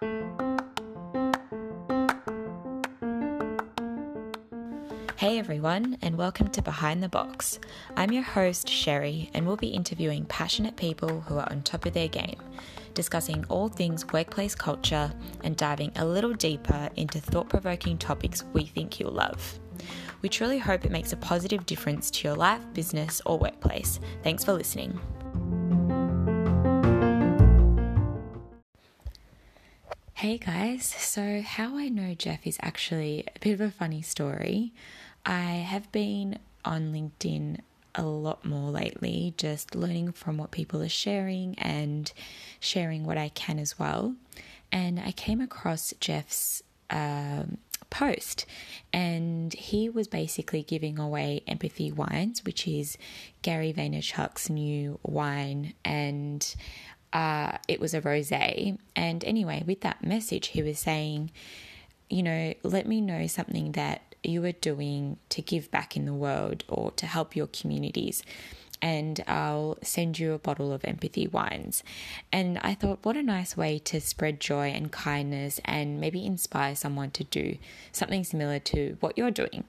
Hey everyone, and welcome to Behind the Box. I'm your host, Sherry, and we'll be interviewing passionate people who are on top of their game, discussing all things workplace culture and diving a little deeper into thought provoking topics we think you'll love. We truly hope it makes a positive difference to your life, business, or workplace. Thanks for listening. Hey guys, so how I know Jeff is actually a bit of a funny story. I have been on LinkedIn a lot more lately, just learning from what people are sharing and sharing what I can as well. And I came across Jeff's um, post, and he was basically giving away Empathy Wines, which is Gary Vaynerchuk's new wine, and uh, it was a rosé. And anyway, with that message, he was saying, you know, let me know something that you are doing to give back in the world or to help your communities. And I'll send you a bottle of empathy wines. And I thought, what a nice way to spread joy and kindness and maybe inspire someone to do something similar to what you're doing.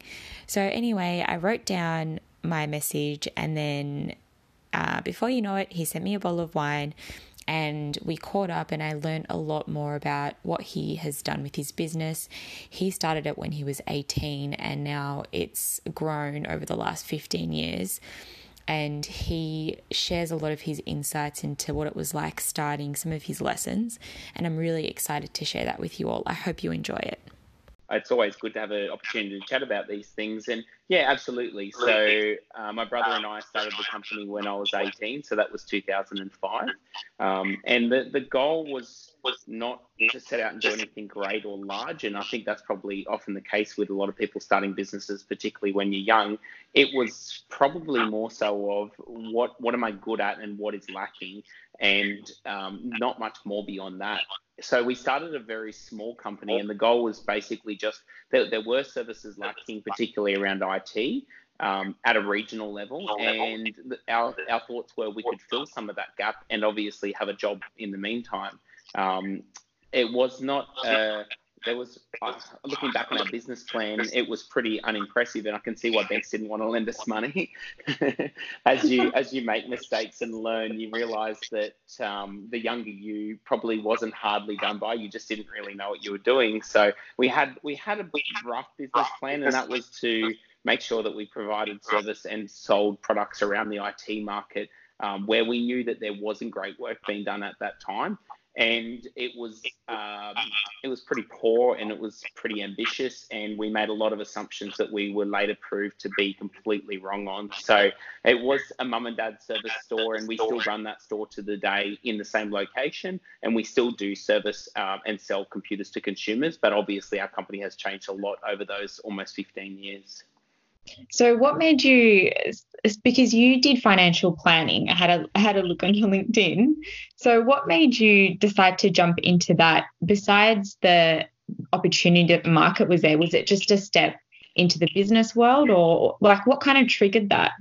So, anyway, I wrote down my message, and then uh, before you know it, he sent me a bottle of wine and we caught up and I learned a lot more about what he has done with his business. He started it when he was 18 and now it's grown over the last 15 years. And he shares a lot of his insights into what it was like starting some of his lessons. And I'm really excited to share that with you all. I hope you enjoy it it's always good to have an opportunity to chat about these things. And yeah, absolutely. So uh, my brother and I started the company when I was 18, so that was 2005. Um, and the, the goal was was not to set out and do anything great or large. And I think that's probably often the case with a lot of people starting businesses, particularly when you're young. It was probably more so of what what am I good at and what is lacking, and um, not much more beyond that so we started a very small company, and the goal was basically just there, there were services lacking, particularly around IT. Um, at a regional level, and our, our thoughts were we could fill some of that gap and obviously have a job in the meantime. Um, it was not uh, there was uh, looking back on our business plan, it was pretty unimpressive, and I can see why banks didn't want to lend us money. as you as you make mistakes and learn, you realise that um, the younger you probably wasn't hardly done by. You just didn't really know what you were doing. So we had we had a rough business plan, and that was to make sure that we provided service and sold products around the IT market um, where we knew that there wasn't great work being done at that time and it was um, it was pretty poor and it was pretty ambitious and we made a lot of assumptions that we were later proved to be completely wrong on. So it was a mum and dad service store and we still run that store to the day in the same location and we still do service um, and sell computers to consumers but obviously our company has changed a lot over those almost 15 years so, what made you? Because you did financial planning. I had a I had a look on your LinkedIn. So, what made you decide to jump into that? Besides the opportunity that the market was there, was it just a step into the business world, or like what kind of triggered that?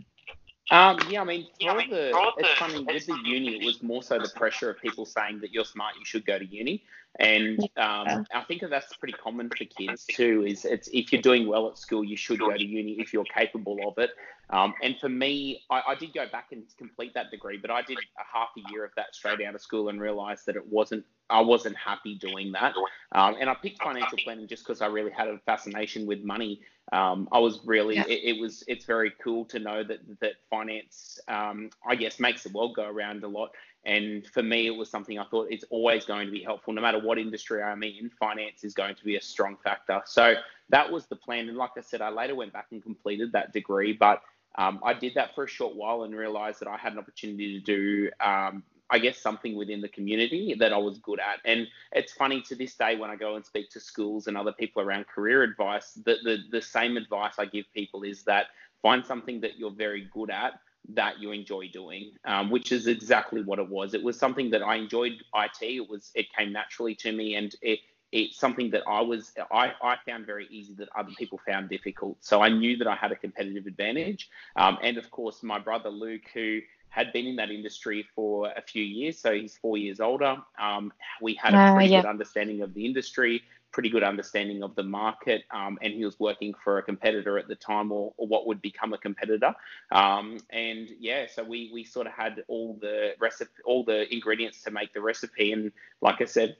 Um, yeah, I mean, for the, it's funny with the uni, it was more so the pressure of people saying that you're smart, you should go to uni. And um, I think that's pretty common for kids too. Is it's if you're doing well at school, you should go to uni if you're capable of it. Um, and for me, I, I, did go back and complete that degree, but I did a half a year of that straight out of school and realised that it wasn't. I wasn't happy doing that. Um, and I picked financial planning just because I really had a fascination with money. Um, I was really. It, it, was. It's very cool to know that that finance, um, I guess, makes the world go around a lot. And for me, it was something I thought it's always going to be helpful, no matter what industry I'm in. Finance is going to be a strong factor. So that was the plan. And like I said, I later went back and completed that degree, but um, I did that for a short while and realized that I had an opportunity to do, um, I guess, something within the community that I was good at. And it's funny to this day when I go and speak to schools and other people around career advice, that the, the same advice I give people is that find something that you're very good at that you enjoy doing, um, which is exactly what it was. It was something that I enjoyed IT. It was it came naturally to me, and it it's something that I was I, I found very easy that other people found difficult. So I knew that I had a competitive advantage. Um, and of course, my brother Luke, who had been in that industry for a few years, so he's four years older. Um, we had a pretty uh, yeah. good understanding of the industry, pretty good understanding of the market, um, and he was working for a competitor at the time, or, or what would become a competitor. Um, and yeah, so we we sort of had all the recipe, all the ingredients to make the recipe, and like I said,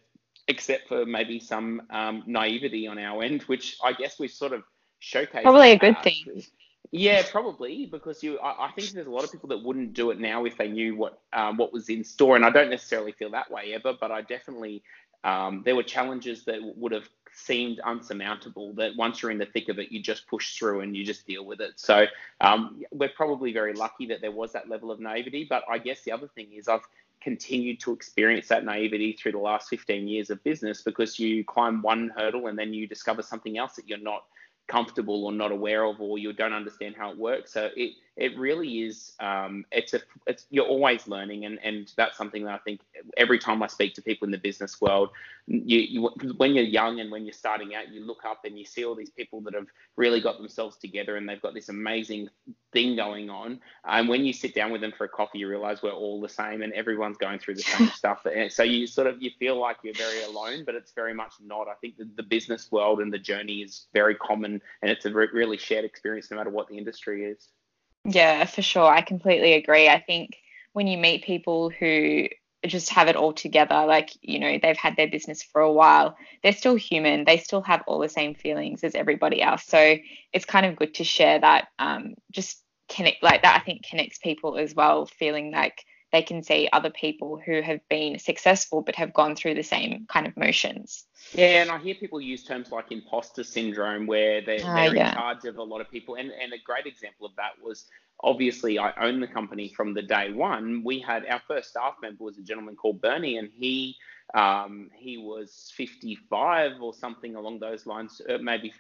except for maybe some um, naivety on our end, which I guess we sort of showcased. Probably a good thing. Yeah, probably because you. I, I, think there's a lot of people that wouldn't do it now if they knew what um, what was in store, and I don't necessarily feel that way ever, but I definitely um, there were challenges that would have seemed unsurmountable. That once you're in the thick of it, you just push through and you just deal with it. So um, we're probably very lucky that there was that level of naivety. But I guess the other thing is I've continued to experience that naivety through the last 15 years of business because you climb one hurdle and then you discover something else that you're not comfortable or not aware of or you don't understand how it works so it it really is um, it's a it's you're always learning and and that's something that I think every time I speak to people in the business world you, you when you're young and when you're starting out you look up and you see all these people that have really got themselves together and they've got this amazing thing going on. And when you sit down with them for a coffee you realize we're all the same and everyone's going through the same stuff. And so you sort of you feel like you're very alone but it's very much not. I think the, the business world and the journey is very common and it's a really shared experience no matter what the industry is yeah, for sure. I completely agree. I think when you meet people who just have it all together, like, you know, they've had their business for a while, they're still human. They still have all the same feelings as everybody else. So it's kind of good to share that, um, just connect like that. I think connects people as well, feeling like they can see other people who have been successful but have gone through the same kind of motions. Yeah, and I hear people use terms like imposter syndrome where they're, uh, they're yeah. in charge of a lot of people. And, and a great example of that was obviously I own the company from the day one. We had our first staff member was a gentleman called Bernie, and he um, he was 55 or something along those lines, uh, maybe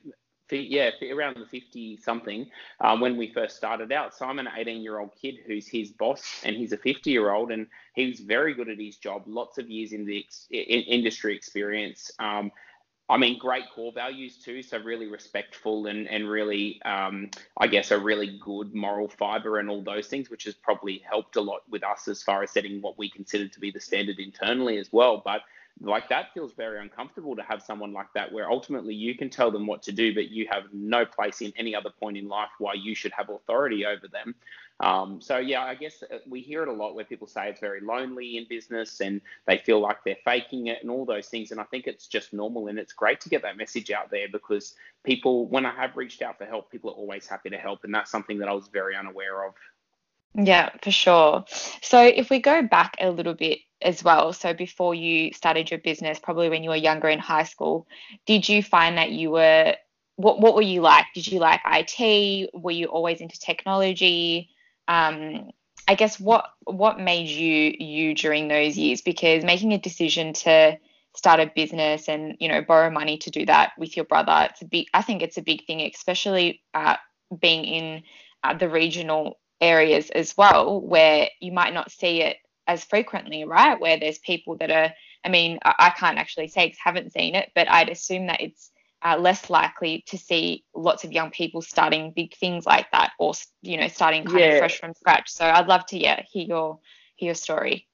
yeah, around the 50 something uh, when we first started out. So I'm an 18 year old kid who's his boss and he's a 50 year old and he's very good at his job, lots of years in the ex- in industry experience. Um, I mean, great core values too. So really respectful and and really, um, I guess, a really good moral fiber and all those things, which has probably helped a lot with us as far as setting what we consider to be the standard internally as well. But like that feels very uncomfortable to have someone like that where ultimately you can tell them what to do but you have no place in any other point in life why you should have authority over them. Um, so yeah i guess uh, we hear it a lot where people say it's very lonely in business and they feel like they're faking it and all those things and i think it's just normal and it's great to get that message out there because people when i have reached out for help people are always happy to help and that's something that i was very unaware of yeah, for sure. So if we go back a little bit as well, so before you started your business, probably when you were younger in high school, did you find that you were what what were you like? Did you like IT? Were you always into technology? Um, I guess what what made you you during those years? Because making a decision to start a business and you know borrow money to do that with your brother, it's a big. I think it's a big thing, especially uh, being in uh, the regional areas as well where you might not see it as frequently, right? Where there's people that are, I mean, I can't actually say because I haven't seen it, but I'd assume that it's uh, less likely to see lots of young people starting big things like that or, you know, starting kind yeah. of fresh from scratch. So I'd love to yeah, hear your hear your story.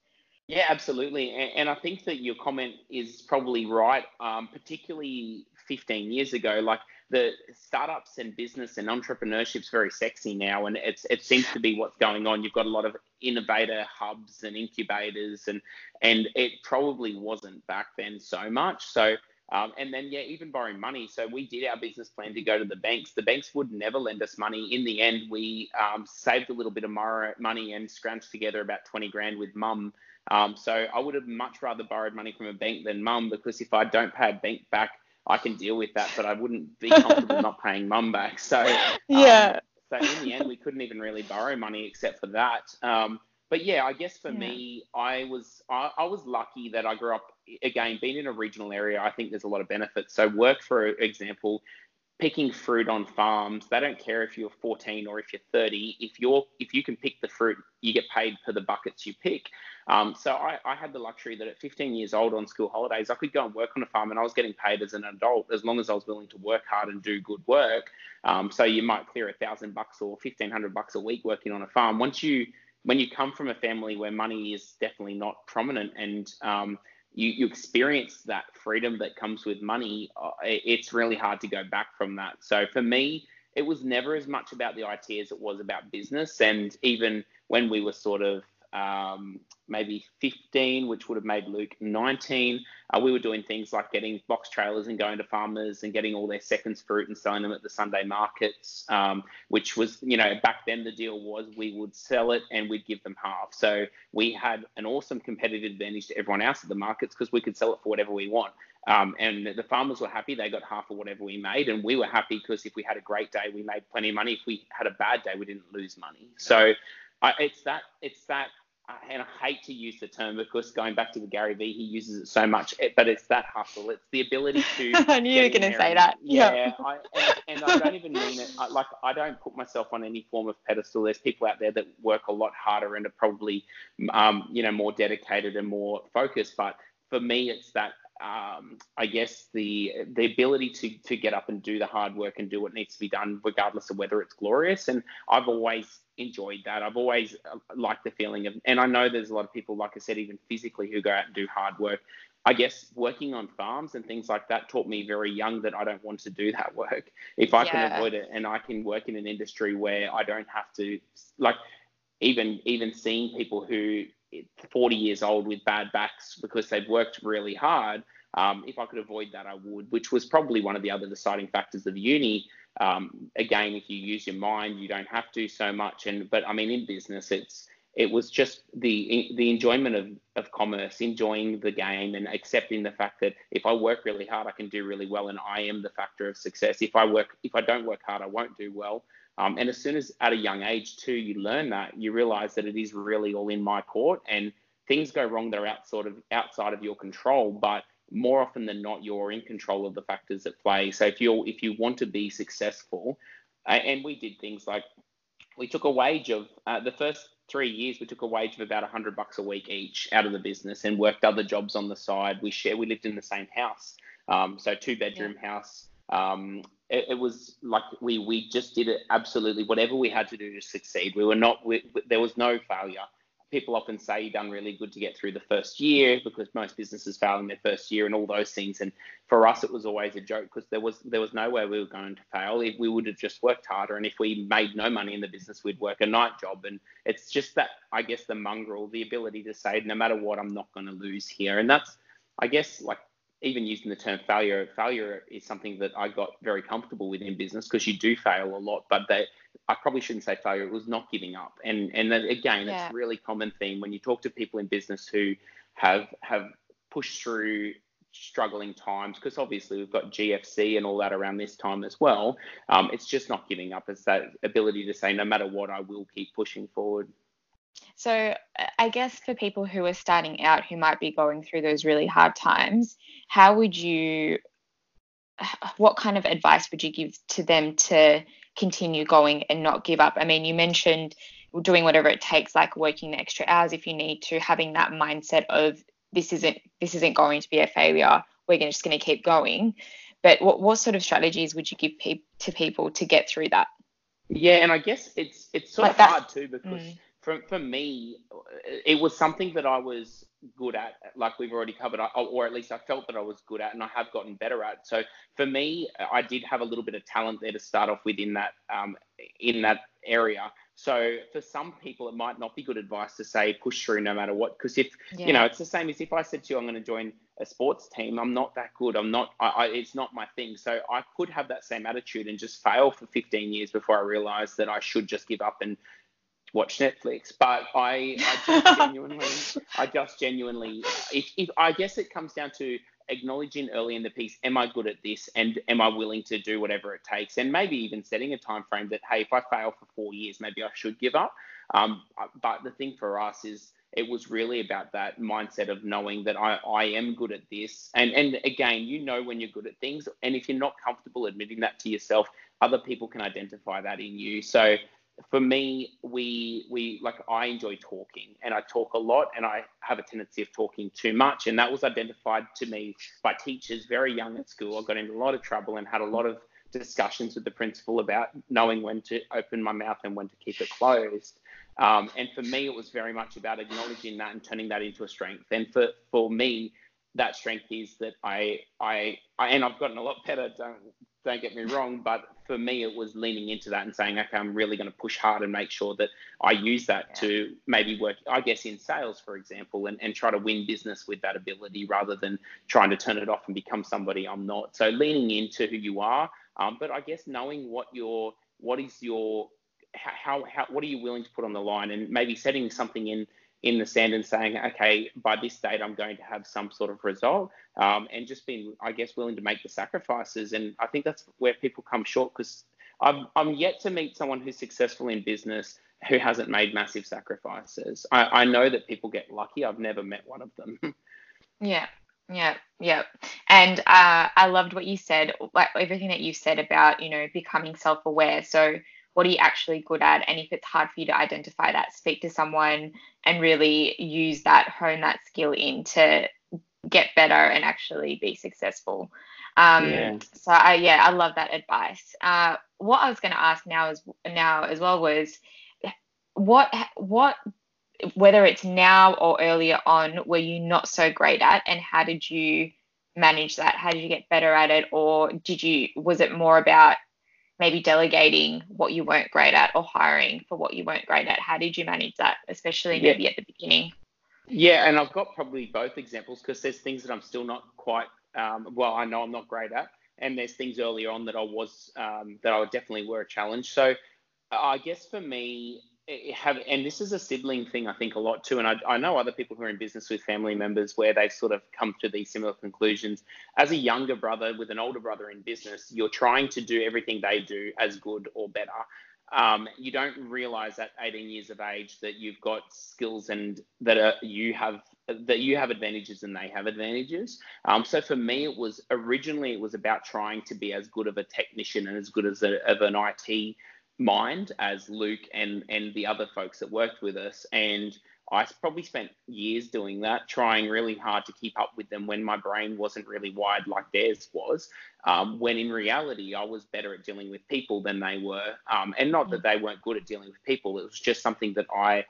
Yeah, absolutely. And, and I think that your comment is probably right, um, particularly 15 years ago. Like, the startups and business and entrepreneurship is very sexy now, and it's it seems to be what's going on. You've got a lot of innovator hubs and incubators, and and it probably wasn't back then so much. So. Um, and then, yeah, even borrowing money. So we did our business plan to go to the banks. The banks would never lend us money. In the end, we um, saved a little bit of money and scrounged together about 20 grand with mum. Um, so I would have much rather borrowed money from a bank than mum because if I don't pay a bank back, I can deal with that, but I wouldn't be comfortable not paying mum back. So um, yeah. So in the end, we couldn't even really borrow money except for that. Um, but yeah, I guess for yeah. me, I was I, I, was lucky that I grew up again being in a regional area. I think there's a lot of benefits. So work, for example, picking fruit on farms. They don't care if you're 14 or if you're 30. If you're if you can pick the fruit, you get paid per the buckets you pick. Um, so I, I, had the luxury that at 15 years old on school holidays, I could go and work on a farm, and I was getting paid as an adult as long as I was willing to work hard and do good work. Um, so you might clear a thousand bucks or 1500 bucks a week working on a farm. Once you when you come from a family where money is definitely not prominent and um, you, you experience that freedom that comes with money, uh, it's really hard to go back from that. So for me, it was never as much about the IT as it was about business. And even when we were sort of um, maybe 15, which would have made Luke 19. Uh, we were doing things like getting box trailers and going to farmers and getting all their seconds fruit and selling them at the Sunday markets, um, which was, you know, back then the deal was we would sell it and we'd give them half. So we had an awesome competitive advantage to everyone else at the markets because we could sell it for whatever we want. Um, and the farmers were happy; they got half of whatever we made, and we were happy because if we had a great day, we made plenty of money. If we had a bad day, we didn't lose money. So I, it's that it's that and I hate to use the term because going back to the Gary Vee, he uses it so much, but it's that hustle. It's the ability to. I knew you were going to say that. Yeah, yeah. I, and, and, I don't even mean it. I, like I don't put myself on any form of pedestal. There's people out there that work a lot harder and are probably, um, you know, more dedicated and more focused. But for me, it's that um, I guess the the ability to to get up and do the hard work and do what needs to be done, regardless of whether it's glorious. And I've always enjoyed that. I've always uh, liked the feeling of, and I know there's a lot of people, like I said, even physically, who go out and do hard work. I guess working on farms and things like that taught me very young that I don't want to do that work. If I yeah. can avoid it and I can work in an industry where I don't have to, like, even even seeing people who 40 years old with bad backs because they've worked really hard. Um, if I could avoid that, I would, which was probably one of the other deciding factors of uni. Um, again, if you use your mind, you don't have to so much. And but I mean, in business, it's it was just the the enjoyment of, of commerce, enjoying the game, and accepting the fact that if I work really hard, I can do really well, and I am the factor of success. If I work, if I don't work hard, I won't do well. Um, and as soon as at a young age too, you learn that, you realize that it is really all in my court, and things go wrong that are outside of outside of your control, but more often than not, you're in control of the factors at play. So if you if you want to be successful, and we did things like we took a wage of uh, the first three years we took a wage of about 100 bucks a week each out of the business and worked other jobs on the side we share we lived in the same house um, so two bedroom yeah. house um, it, it, was like we we just did it absolutely whatever we had to do to succeed we were not we, there was no failure people often say you've done really good to get through the first year because most businesses fail in their first year and all those things. And for us, it was always a joke because there was there was no way we were going to fail. If we would have just worked harder, and if we made no money in the business, we'd work a night job. And it's just that I guess the mongrel, the ability to say no matter what, I'm not going to lose here. And that's I guess like even using the term failure, failure is something that I got very comfortable with in business because you do fail a lot, but they, I probably shouldn't say failure. It was not giving up, and and then again, yeah. it's a really common theme when you talk to people in business who have have pushed through struggling times because obviously we've got GFC and all that around this time as well. Um, it's just not giving up. It's that ability to say no matter what, I will keep pushing forward. So, I guess for people who are starting out who might be going through those really hard times, how would you, what kind of advice would you give to them to continue going and not give up? I mean, you mentioned doing whatever it takes, like working the extra hours if you need to, having that mindset of this isn't this isn't going to be a failure. We're just going to keep going. But what, what sort of strategies would you give pe- to people to get through that? Yeah, and I guess it's it's sort like of hard too because mm for, for me, it was something that I was good at, like we've already covered, or at least I felt that I was good at, and I have gotten better at. So for me, I did have a little bit of talent there to start off with in that um, in that area. So for some people, it might not be good advice to say push through no matter what, because if yeah. you know, it's the same as if I said to you, I'm going to join a sports team. I'm not that good. I'm not. I, I, it's not my thing. So I could have that same attitude and just fail for 15 years before I realized that I should just give up and watch Netflix, but I, I just genuinely, I just genuinely, if, if I guess it comes down to acknowledging early in the piece, am I good at this, and am I willing to do whatever it takes, and maybe even setting a time frame that hey, if I fail for four years, maybe I should give up. Um, but the thing for us is it was really about that mindset of knowing that I, I am good at this. And and again, you know when you're good at things, and if you're not comfortable admitting that to yourself, other people can identify that in you. So for me, we we like I enjoy talking and I talk a lot and I have a tendency of talking too much and that was identified to me by teachers very young at school. I got into a lot of trouble and had a lot of discussions with the principal about knowing when to open my mouth and when to keep it closed. Um, and for me, it was very much about acknowledging that and turning that into a strength. And for, for me, that strength is that I, I, I, and I've gotten a lot better. Don't don't get me wrong, but for me, it was leaning into that and saying, okay, I'm really going to push hard and make sure that I use that yeah. to maybe work, I guess, in sales, for example, and, and try to win business with that ability rather than trying to turn it off and become somebody I'm not. So leaning into who you are, um, but I guess knowing what your, what is your, how, how, what are you willing to put on the line and maybe setting something in in the sand and saying, okay, by this date, I'm going to have some sort of result, um, and just being, I guess, willing to make the sacrifices. And I think that's where people come short because I'm, yet to meet someone who's successful in business who hasn't made massive sacrifices. I, I know that people get lucky. I've never met one of them. yeah. Yeah, yeah. And uh, I loved what you said, like everything that you said about, you know, becoming self aware. So, what are you actually good at? And if it's hard for you to identify that, speak to someone and really use that, hone that skill in to get better and actually be successful. Um, yeah. So I, yeah, I love that advice. Uh, what I was going to ask now is now as well was what what whether it's now or earlier on were you not so great at, and how did you manage that? How did you get better at it, or did you was it more about maybe delegating what you weren't great at or hiring for what you weren't great at? How did you manage that, especially yeah. maybe at the beginning? Yeah, and I've got probably both examples because there's things that I'm still not quite, um, well, I know I'm not great at, and there's things earlier on that I was, um, that I definitely were a challenge. So I guess for me, have and this is a sibling thing I think a lot too and I, I know other people who are in business with family members where they've sort of come to these similar conclusions as a younger brother with an older brother in business you're trying to do everything they do as good or better um, you don't realize at 18 years of age that you've got skills and that are, you have that you have advantages and they have advantages. Um, so for me, it was originally it was about trying to be as good of a technician and as good as a, of an IT mind as Luke and and the other folks that worked with us and I probably spent years doing that, trying really hard to keep up with them when my brain wasn't really wired like theirs was. Um, when in reality, I was better at dealing with people than they were. Um, and not that they weren't good at dealing with people, it was just something that I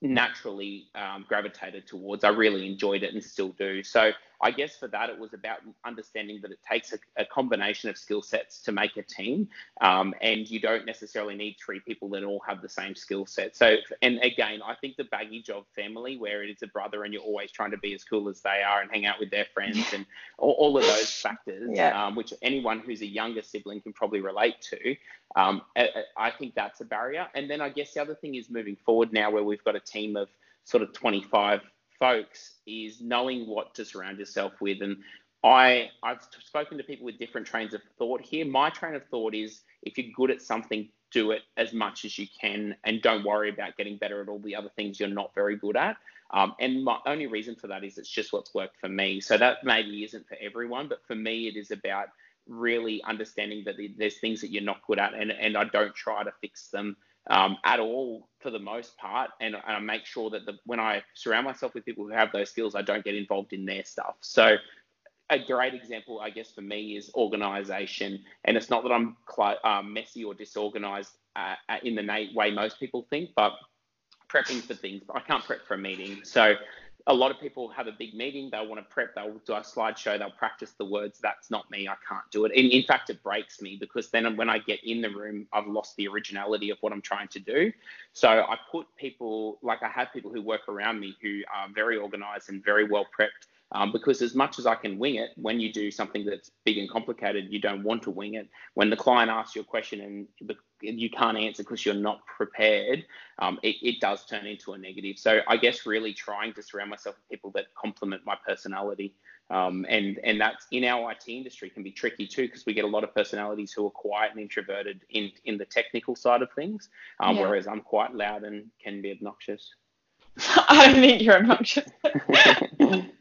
naturally um, gravitated towards. I really enjoyed it and still do. So I guess for that, it was about understanding that it takes a, a combination of skill sets to make a team, um, and you don't necessarily need three people that all have the same skill set. So, and again, I think the baggage of family, where it is a brother and you're always trying to be as cool as they are and hang out with their friends and all, all of those factors, yeah. um, which anyone who's a younger sibling can probably relate to. Um, I, I think that's a barrier. And then I guess the other thing is moving forward now, where we've got a team of sort of 25 folks is knowing what to surround yourself with. And I, I've spoken to people with different trains of thought here. My train of thought is if you're good at something, do it as much as you can and don't worry about getting better at all the other things you're not very good at. Um, and my only reason for that is it's just what's worked for me. So that maybe isn't for everyone, but for me, it is about really understanding that there's things that you're not good at and, and I don't try to fix them um, at all for the most part. And, and I make sure that the, when I surround myself with people who have those skills, I don't get involved in their stuff. So a great example, I guess, for me is organization. And it's not that I'm cl- um, messy or disorganized uh, in the way most people think, but prepping for things. I can't prep for a meeting. So a lot of people have a big meeting, they'll want to prep, they'll do a slideshow, they'll practice the words. That's not me. I can't do it. In, in fact, it breaks me because then when I get in the room, I've lost the originality of what I'm trying to do. So I put people, like I have people who work around me who are very organized and very well prepped um, because as much as I can wing it, when you do something that's big and complicated, you don't want to wing it. When the client asks you a question and you can't answer because you're not prepared, um, it, it, does turn into a negative. So I guess really trying to surround myself with people that complement my personality. Um, and and that's in our IT industry can be tricky too because we get a lot of personalities who are quiet and introverted in in the technical side of things, um, yeah. whereas I'm quite loud and can be obnoxious. I don't think you're obnoxious.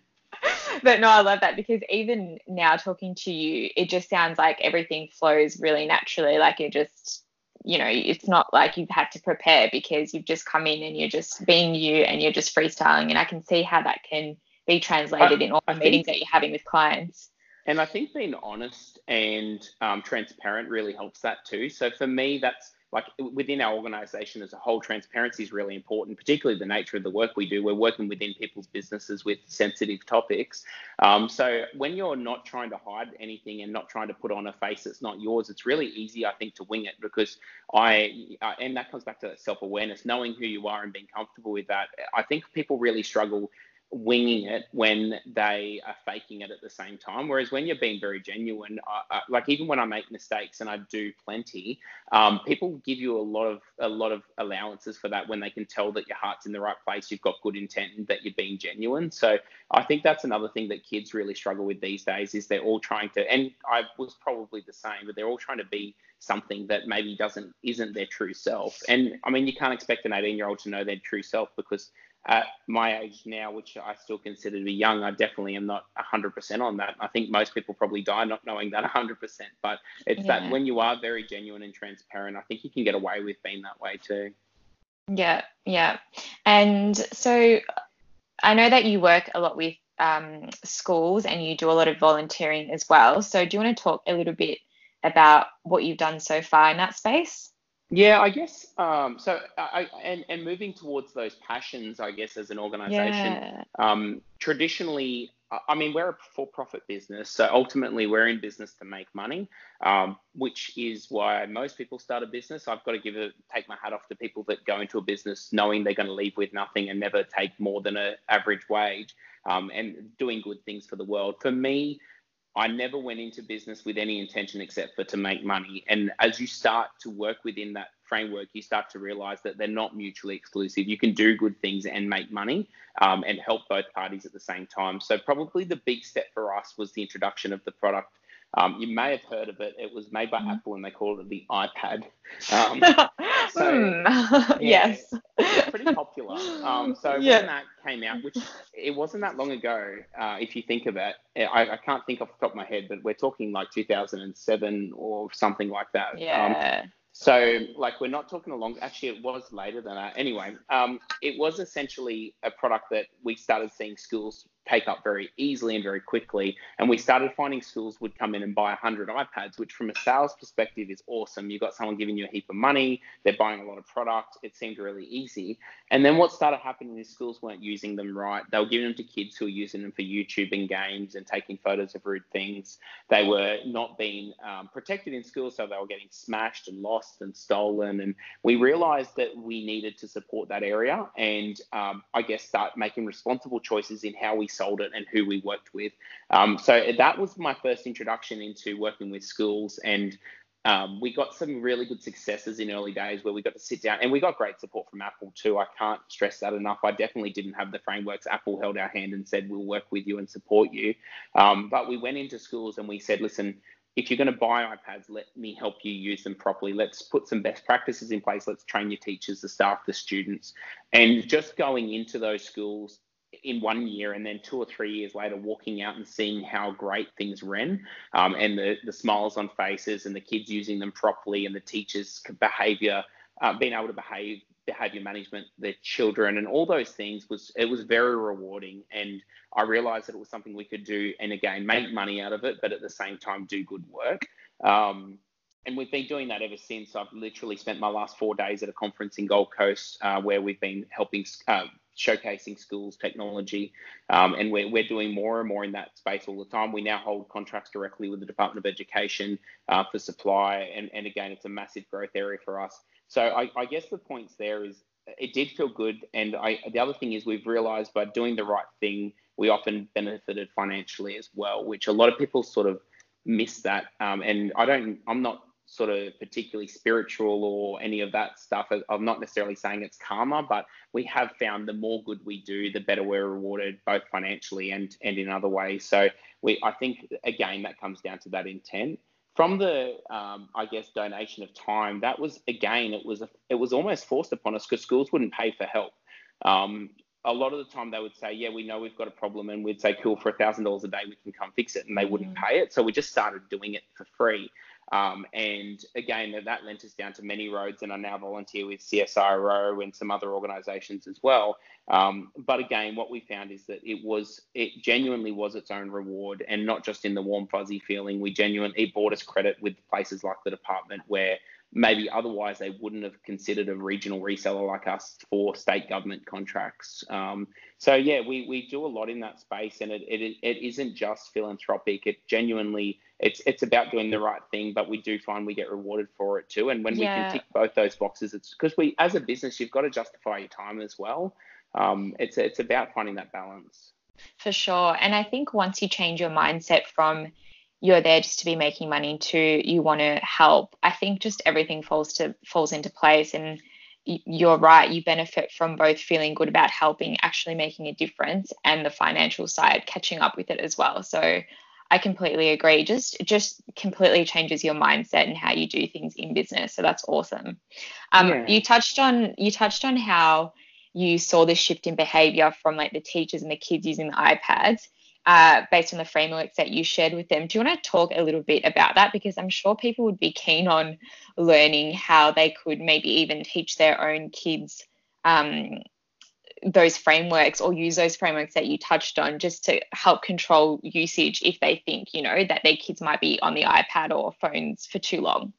but no, I love that because even now talking to you, it just sounds like everything flows really naturally. Like you're just, you know, it's not like you've had to prepare because you've just come in and you're just being you and you're just freestyling. And I can see how that can be translated I, in all the meetings that you're having with clients. And I think being honest and um, transparent really helps that too. So for me, that's like within our organization as a whole, transparency is really important, particularly the nature of the work we do. We're working within people's businesses with sensitive topics. Um, so when you're not trying to hide anything and not trying to put on a face that's not yours, it's really easy, I think, to wing it because I, and that comes back to self awareness, knowing who you are and being comfortable with that. I think people really struggle winging it when they are faking it at the same time. Whereas when you're being very genuine, I, I, like even when I make mistakes and I do plenty, um, people give you a lot of a lot of allowances for that when they can tell that your heart's in the right place, you've got good intent, and that you're being genuine. So I think that's another thing that kids really struggle with these days is they're all trying to, and I was probably the same, but they're all trying to be something that maybe doesn't isn't their true self. And I mean, you can't expect an 18 year old to know their true self because at my age now, which I still consider to be young, I definitely am not 100% on that. I think most people probably die not knowing that 100%. But it's yeah. that when you are very genuine and transparent, I think you can get away with being that way too. Yeah, yeah. And so I know that you work a lot with um, schools and you do a lot of volunteering as well. So do you want to talk a little bit about what you've done so far in that space? Yeah, I guess. Um, so, I, and and moving towards those passions, I guess, as an organisation, yeah. um, traditionally, I mean, we're a for-profit business, so ultimately, we're in business to make money, um, which is why most people start a business. I've got to give it, take my hat off to people that go into a business knowing they're going to leave with nothing and never take more than an average wage, um, and doing good things for the world. For me, I never went into business with any intention except for to make money. And as you start to work within that framework, you start to realize that they're not mutually exclusive. You can do good things and make money um, and help both parties at the same time. So, probably the big step for us was the introduction of the product um, you may have heard of it. It was made by mm. Apple and they called it the iPad. Um, so, mm. yeah, yes. It's pretty popular. Um, so yeah. when that came out, which it wasn't that long ago, uh, if you think of it, I, I, can't think off the top of my head, but we're talking like 2007 or something like that. Um, yeah. So, like, we're not talking a long. Actually, it was later than that. Anyway, um, it was essentially a product that we started seeing schools take up very easily and very quickly. And we started finding schools would come in and buy 100 iPads, which from a sales perspective is awesome. You've got someone giving you a heap of money, they're buying a lot of product. It seemed really easy. And then what started happening is schools weren't using them right. They were giving them to kids who were using them for YouTube and games and taking photos of rude things. They were not being um, protected in schools, so they were getting smashed and lost and stolen. And we realized that we needed to support that area and um, I guess start making responsible choices in how we sold it and who we worked with. Um, so that was my first introduction into working with schools and um, we got some really good successes in early days where we got to sit down and we got great support from Apple too. I can't stress that enough. I definitely didn't have the frameworks. Apple held our hand and said, we'll work with you and support you. Um, but we went into schools and we said, listen, if you're going to buy iPads, let me help you use them properly. Let's put some best practices in place. Let's train your teachers, the staff, the students. And just going into those schools, in one year and then two or three years later walking out and seeing how great things ran um, and the, the smiles on faces and the kids using them properly and the teachers behavior uh, being able to behave behavior management their children and all those things was it was very rewarding. And i realized that it was something we could do and again make money out of it but at the same time do good work. Um, and we've been doing that ever since. I've literally spent my last four days at a conference in Gold Coast uh, where we've been helping uh, showcasing schools technology, um, and we're, we're doing more and more in that space all the time. We now hold contracts directly with the Department of Education uh, for supply, and, and again, it's a massive growth area for us. So I, I guess the points there is it did feel good, and I, the other thing is we've realised by doing the right thing, we often benefited financially as well, which a lot of people sort of miss that. Um, and I don't, I'm not sort of particularly spiritual or any of that stuff. I'm not necessarily saying it's karma, but we have found the more good we do, the better we're rewarded, both financially and and in other ways. So we, I think, again, that comes down to that intent. From the, um, I guess, donation of time, that was again, it was a, it was almost forced upon us because schools wouldn't pay for help. Um, a lot of the time they would say, yeah, we know we've got a problem, and we'd say, cool, for a thousand dollars a day, we can come fix it, and they wouldn't mm-hmm. pay it. So we just started doing it for free. Um, and again, that lent us down to many roads, and I now volunteer with CSIRO and some other organisations as well. Um, but again, what we found is that it was, it genuinely was its own reward, and not just in the warm fuzzy feeling. We genuinely it brought us credit with places like the department where maybe otherwise they wouldn't have considered a regional reseller like us for state government contracts. Um, so yeah, we, we do a lot in that space, and it, it it isn't just philanthropic. It genuinely it's it's about doing the right thing, but we do find we get rewarded for it too. And when yeah. we can tick both those boxes, it's because we as a business you've got to justify your time as well. Um, it's it's about finding that balance. For sure, and I think once you change your mindset from you're there just to be making money to you want to help i think just everything falls to falls into place and you're right you benefit from both feeling good about helping actually making a difference and the financial side catching up with it as well so i completely agree just just completely changes your mindset and how you do things in business so that's awesome um, yeah. you touched on you touched on how you saw this shift in behavior from like the teachers and the kids using the ipads uh, based on the frameworks that you shared with them. Do you want to talk a little bit about that? Because I'm sure people would be keen on learning how they could maybe even teach their own kids um, those frameworks or use those frameworks that you touched on just to help control usage if they think, you know, that their kids might be on the iPad or phones for too long.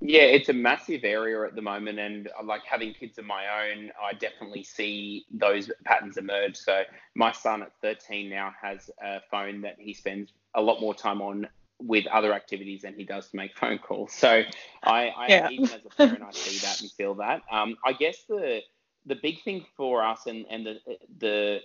Yeah, it's a massive area at the moment, and uh, like having kids of my own, I definitely see those patterns emerge. So my son at 13 now has a phone that he spends a lot more time on with other activities than he does to make phone calls. So I, I yeah. even as a parent, I see that and feel that. Um, I guess the the big thing for us and and the the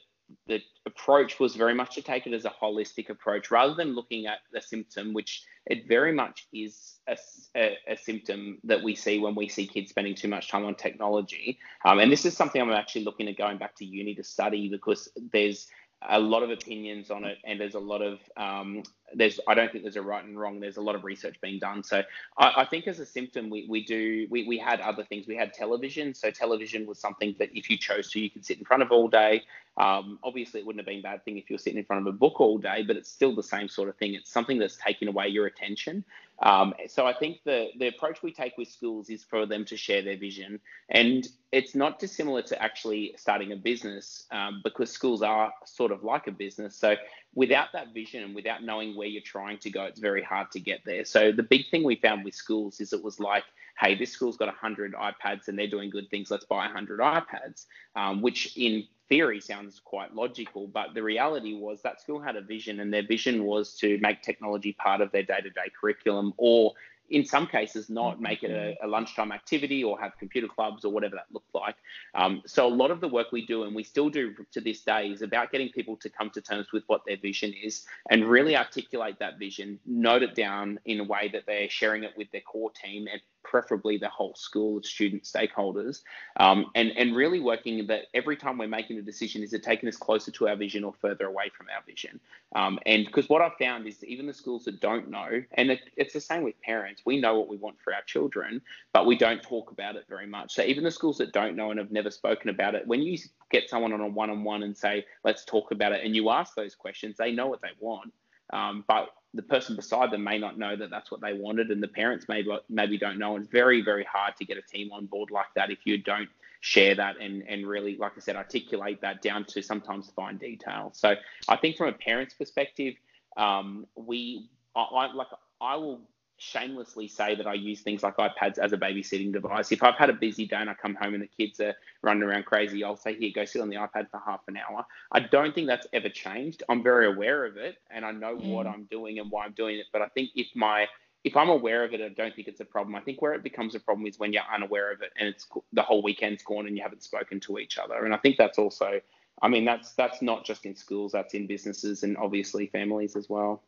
the approach was very much to take it as a holistic approach rather than looking at the symptom, which it very much is a, a, a, symptom that we see when we see kids spending too much time on technology. Um, and this is something I'm actually looking at going back to uni to study because there's a lot of opinions on it, and there's a lot of um, there's I don't think there's a right and wrong. There's a lot of research being done. So I, I, think as a symptom, we, we do we, we had other things. We had television. So television was something that if you chose to, you could sit in front of all day. Um, obviously, it wouldn't have been a bad thing if you're sitting in front of a book all day, but it's still the same sort of thing. It's something that's taking away your attention. Um, so I think the the approach we take with schools is for them to share their vision, and it's not dissimilar to actually starting a business um, because schools are sort of like a business. So without that vision and without knowing where you're trying to go, it's very hard to get there. So the big thing we found with schools is it was like, hey, this school's got 100 iPads and they're doing good things. Let's buy 100 iPads, um, which in theory sounds quite logical. But the reality was that school had a vision, and their vision was to make technology part of their day to day curriculum or in some cases not make it a, mm-hmm. a, lunchtime activity or have computer clubs or whatever that looked like. Um, so a lot of the work we do and we still do to this day is about getting people to come to terms with what their vision is and really articulate that vision, note it down in a way that they're sharing it with their core team and preferably the whole school of student stakeholders, um, and and really working that every time we're making a decision, is it taking us closer to our vision or further away from our vision? Um, and because what I've found is even the schools that don't know, and it, it's the same with parents, we know what we want for our children, but we don't talk about it very much. So even the schools that don't know and have never spoken about it, when you get someone on a one-on-one and say, let's talk about it, and you ask those questions, they know what they want. Um, but the person beside them may not know that that's what they wanted, and the parents maybe maybe don't know. And it's very very hard to get a team on board like that if you don't share that and and really, like I said, articulate that down to sometimes fine detail. So I think from a parent's perspective, um, we I, I like I will shamelessly say that I use things like iPads as a babysitting device. If I've had a busy day and I come home and the kids are running around crazy, I'll say, here, go sit on the iPad for half an hour. I don't think that's ever changed. I'm very aware of it and I know mm. what I'm doing and why I'm doing it. But I think if my if I'm aware of it, I don't think it's a problem. I think where it becomes a problem is when you're unaware of it and it's the whole weekend's gone and you haven't spoken to each other. And I think that's also, I mean, that's that's not just in schools, that's in businesses and obviously families as well.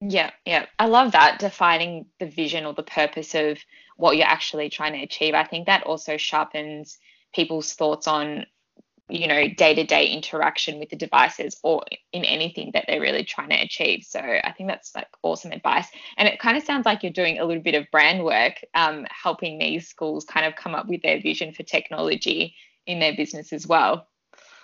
Yeah, yeah. I love that defining the vision or the purpose of what you're actually trying to achieve. I think that also sharpens people's thoughts on, you know, day to day interaction with the devices or in anything that they're really trying to achieve. So I think that's like awesome advice. And it kind of sounds like you're doing a little bit of brand work, um, helping these schools kind of come up with their vision for technology in their business as well.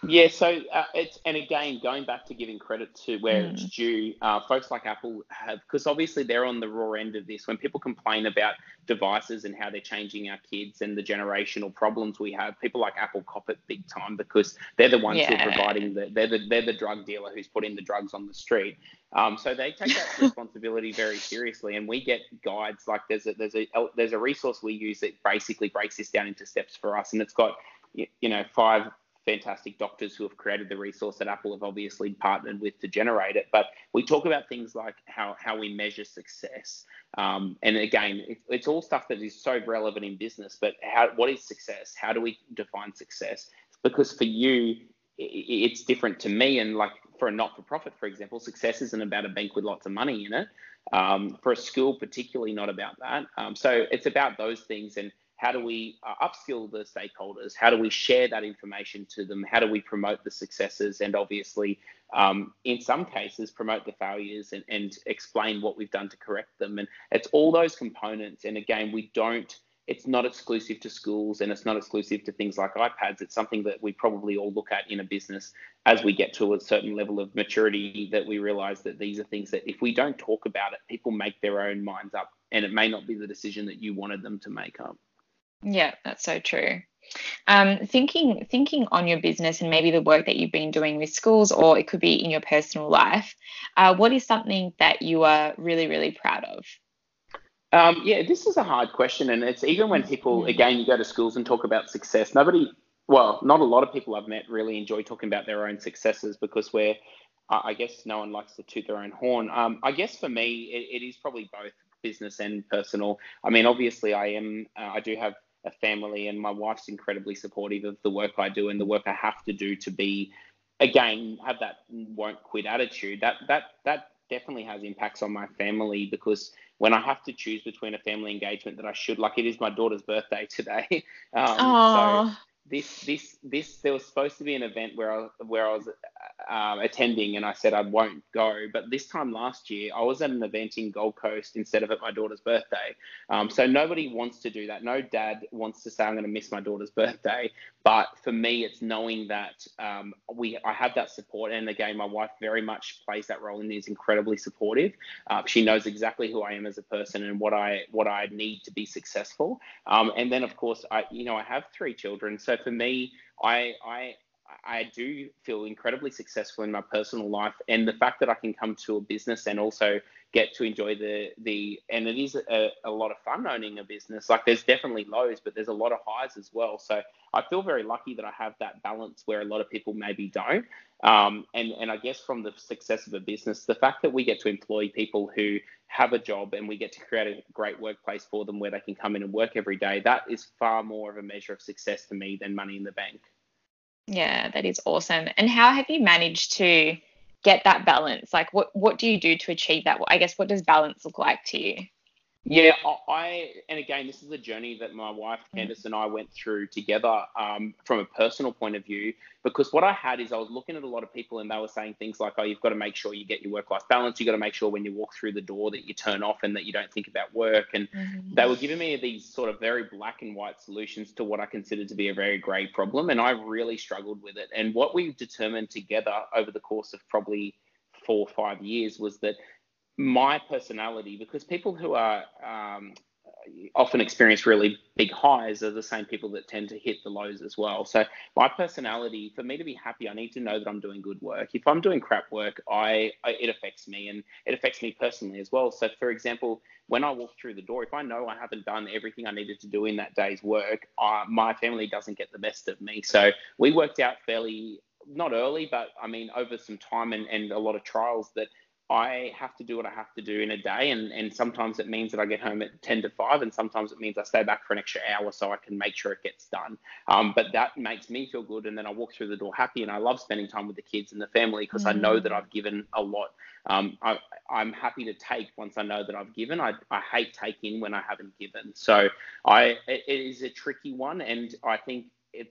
Yeah, so uh, it's and again going back to giving credit to where mm. it's due, uh, folks like Apple have because obviously they're on the raw end of this. When people complain about devices and how they're changing our kids and the generational problems we have, people like Apple cop it big time because they're the ones yeah. who are providing the they're the they're the drug dealer who's putting the drugs on the street. Um, so they take that responsibility very seriously, and we get guides like there's a there's a there's a resource we use that basically breaks this down into steps for us, and it's got you know five fantastic doctors who have created the resource that Apple have obviously partnered with to generate it. But we talk about things like how, how we measure success. Um, and again, it, it's all stuff that is so relevant in business. But how, what is success? How do we define success? Because for you, it's different to me. And like for a not for profit, for example, success isn't about a bank with lots of money in it. Um, for a school, particularly not about that. Um, so it's about those things. And how do we uh, upskill the stakeholders? How do we share that information to them? How do we promote the successes and obviously, um, in some cases, promote the failures and, and explain what we've done to correct them? And it's all those components. And again, we don't, it's not exclusive to schools and it's not exclusive to things like iPads. It's something that we probably all look at in a business as we get to a certain level of maturity that we realize that these are things that if we don't talk about it, people make their own minds up and it may not be the decision that you wanted them to make up. Yeah, that's so true. Um, thinking thinking on your business and maybe the work that you've been doing with schools, or it could be in your personal life. Uh, what is something that you are really really proud of? Um, yeah, this is a hard question, and it's even when people mm. again you go to schools and talk about success. Nobody, well, not a lot of people I've met really enjoy talking about their own successes because we're, I guess, no one likes to toot their own horn. Um, I guess for me, it, it is probably both business and personal. I mean, obviously, I am, uh, I do have a family, and my wife's incredibly supportive of the work I do and the work I have to do to be, again, have that won't quit attitude. That that that definitely has impacts on my family because when I have to choose between a family engagement that I should, like it is my daughter's birthday today. Um, so this this this there was supposed to be an event where I where I was uh, attending and I said I won't go. But this time last year I was at an event in Gold Coast instead of at my daughter's birthday. Um, so nobody wants to do that. No dad wants to say I'm going to miss my daughter's birthday. But for me, it's knowing that um, we I have that support. And again, my wife very much plays that role and is incredibly supportive. Uh, she knows exactly who I am as a person and what I what I need to be successful. Um, and then of course I you know I have three children. So for me, I I I do feel incredibly successful in my personal life, and the fact that I can come to a business and also get to enjoy the the and it is a, a lot of fun owning a business. Like there's definitely lows, but there's a lot of highs as well. So I feel very lucky that I have that balance where a lot of people maybe don't. Um, and and I guess from the success of a business, the fact that we get to employ people who have a job and we get to create a great workplace for them where they can come in and work every day, that is far more of a measure of success to me than money in the bank. Yeah, that is awesome. And how have you managed to get that balance? Like, what what do you do to achieve that? I guess what does balance look like to you? Yeah, I and again, this is a journey that my wife mm. Candice and I went through together um, from a personal point of view. Because what I had is I was looking at a lot of people and they were saying things like, "Oh, you've got to make sure you get your work-life balance. You've got to make sure when you walk through the door that you turn off and that you don't think about work." And mm-hmm. they were giving me these sort of very black and white solutions to what I considered to be a very grey problem, and I really struggled with it. And what we determined together over the course of probably four or five years was that my personality, because people who are um, often experience really big highs are the same people that tend to hit the lows as well. So my personality, for me to be happy, I need to know that I'm doing good work. If I'm doing crap work, I, I it affects me and it affects me personally as well. So for example, when I walk through the door, if I know I haven't done everything I needed to do in that day's work, my family doesn't get the best of me. So we worked out fairly not early, but I mean over some time and, and a lot of trials that I have to do what I have to do in a day, and, and sometimes it means that I get home at 10 to 5, and sometimes it means I stay back for an extra hour so I can make sure it gets done. Um, but that makes me feel good, and then I walk through the door happy, and I love spending time with the kids and the family because mm. I know that. I've given a lot. Um, I, am happy to take once I know that I've given. I, I hate taking when I haven't given. So I it, it is a tricky one, and I think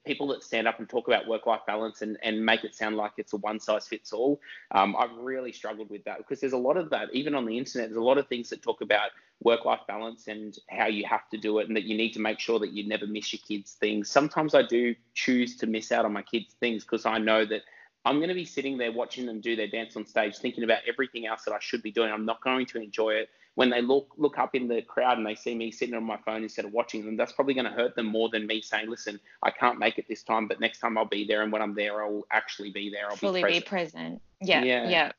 people that stand up and talk about work-life balance and, and make it sound like it's a one-size-fits-all. Um, I've really struggled with that because there's a lot of that, even on the internet. There's a lot of things that talk about work-life balance and how you have to do it, and that you need to make sure that you never miss your kids' things. Sometimes I do choose to miss out on my kids' things because I know that I'm going to be sitting there watching them do their dance on stage, thinking about everything else that I should be doing. I'm not going to enjoy it. When they look look up in the crowd and they see me sitting on my phone instead of watching them, that's probably going to hurt them more than me saying, "Listen, I can't make it this time, but next time I'll be there, and when I'm there, I'll actually be there. I'll fully be present." Be present. Yeah, yeah, yeah.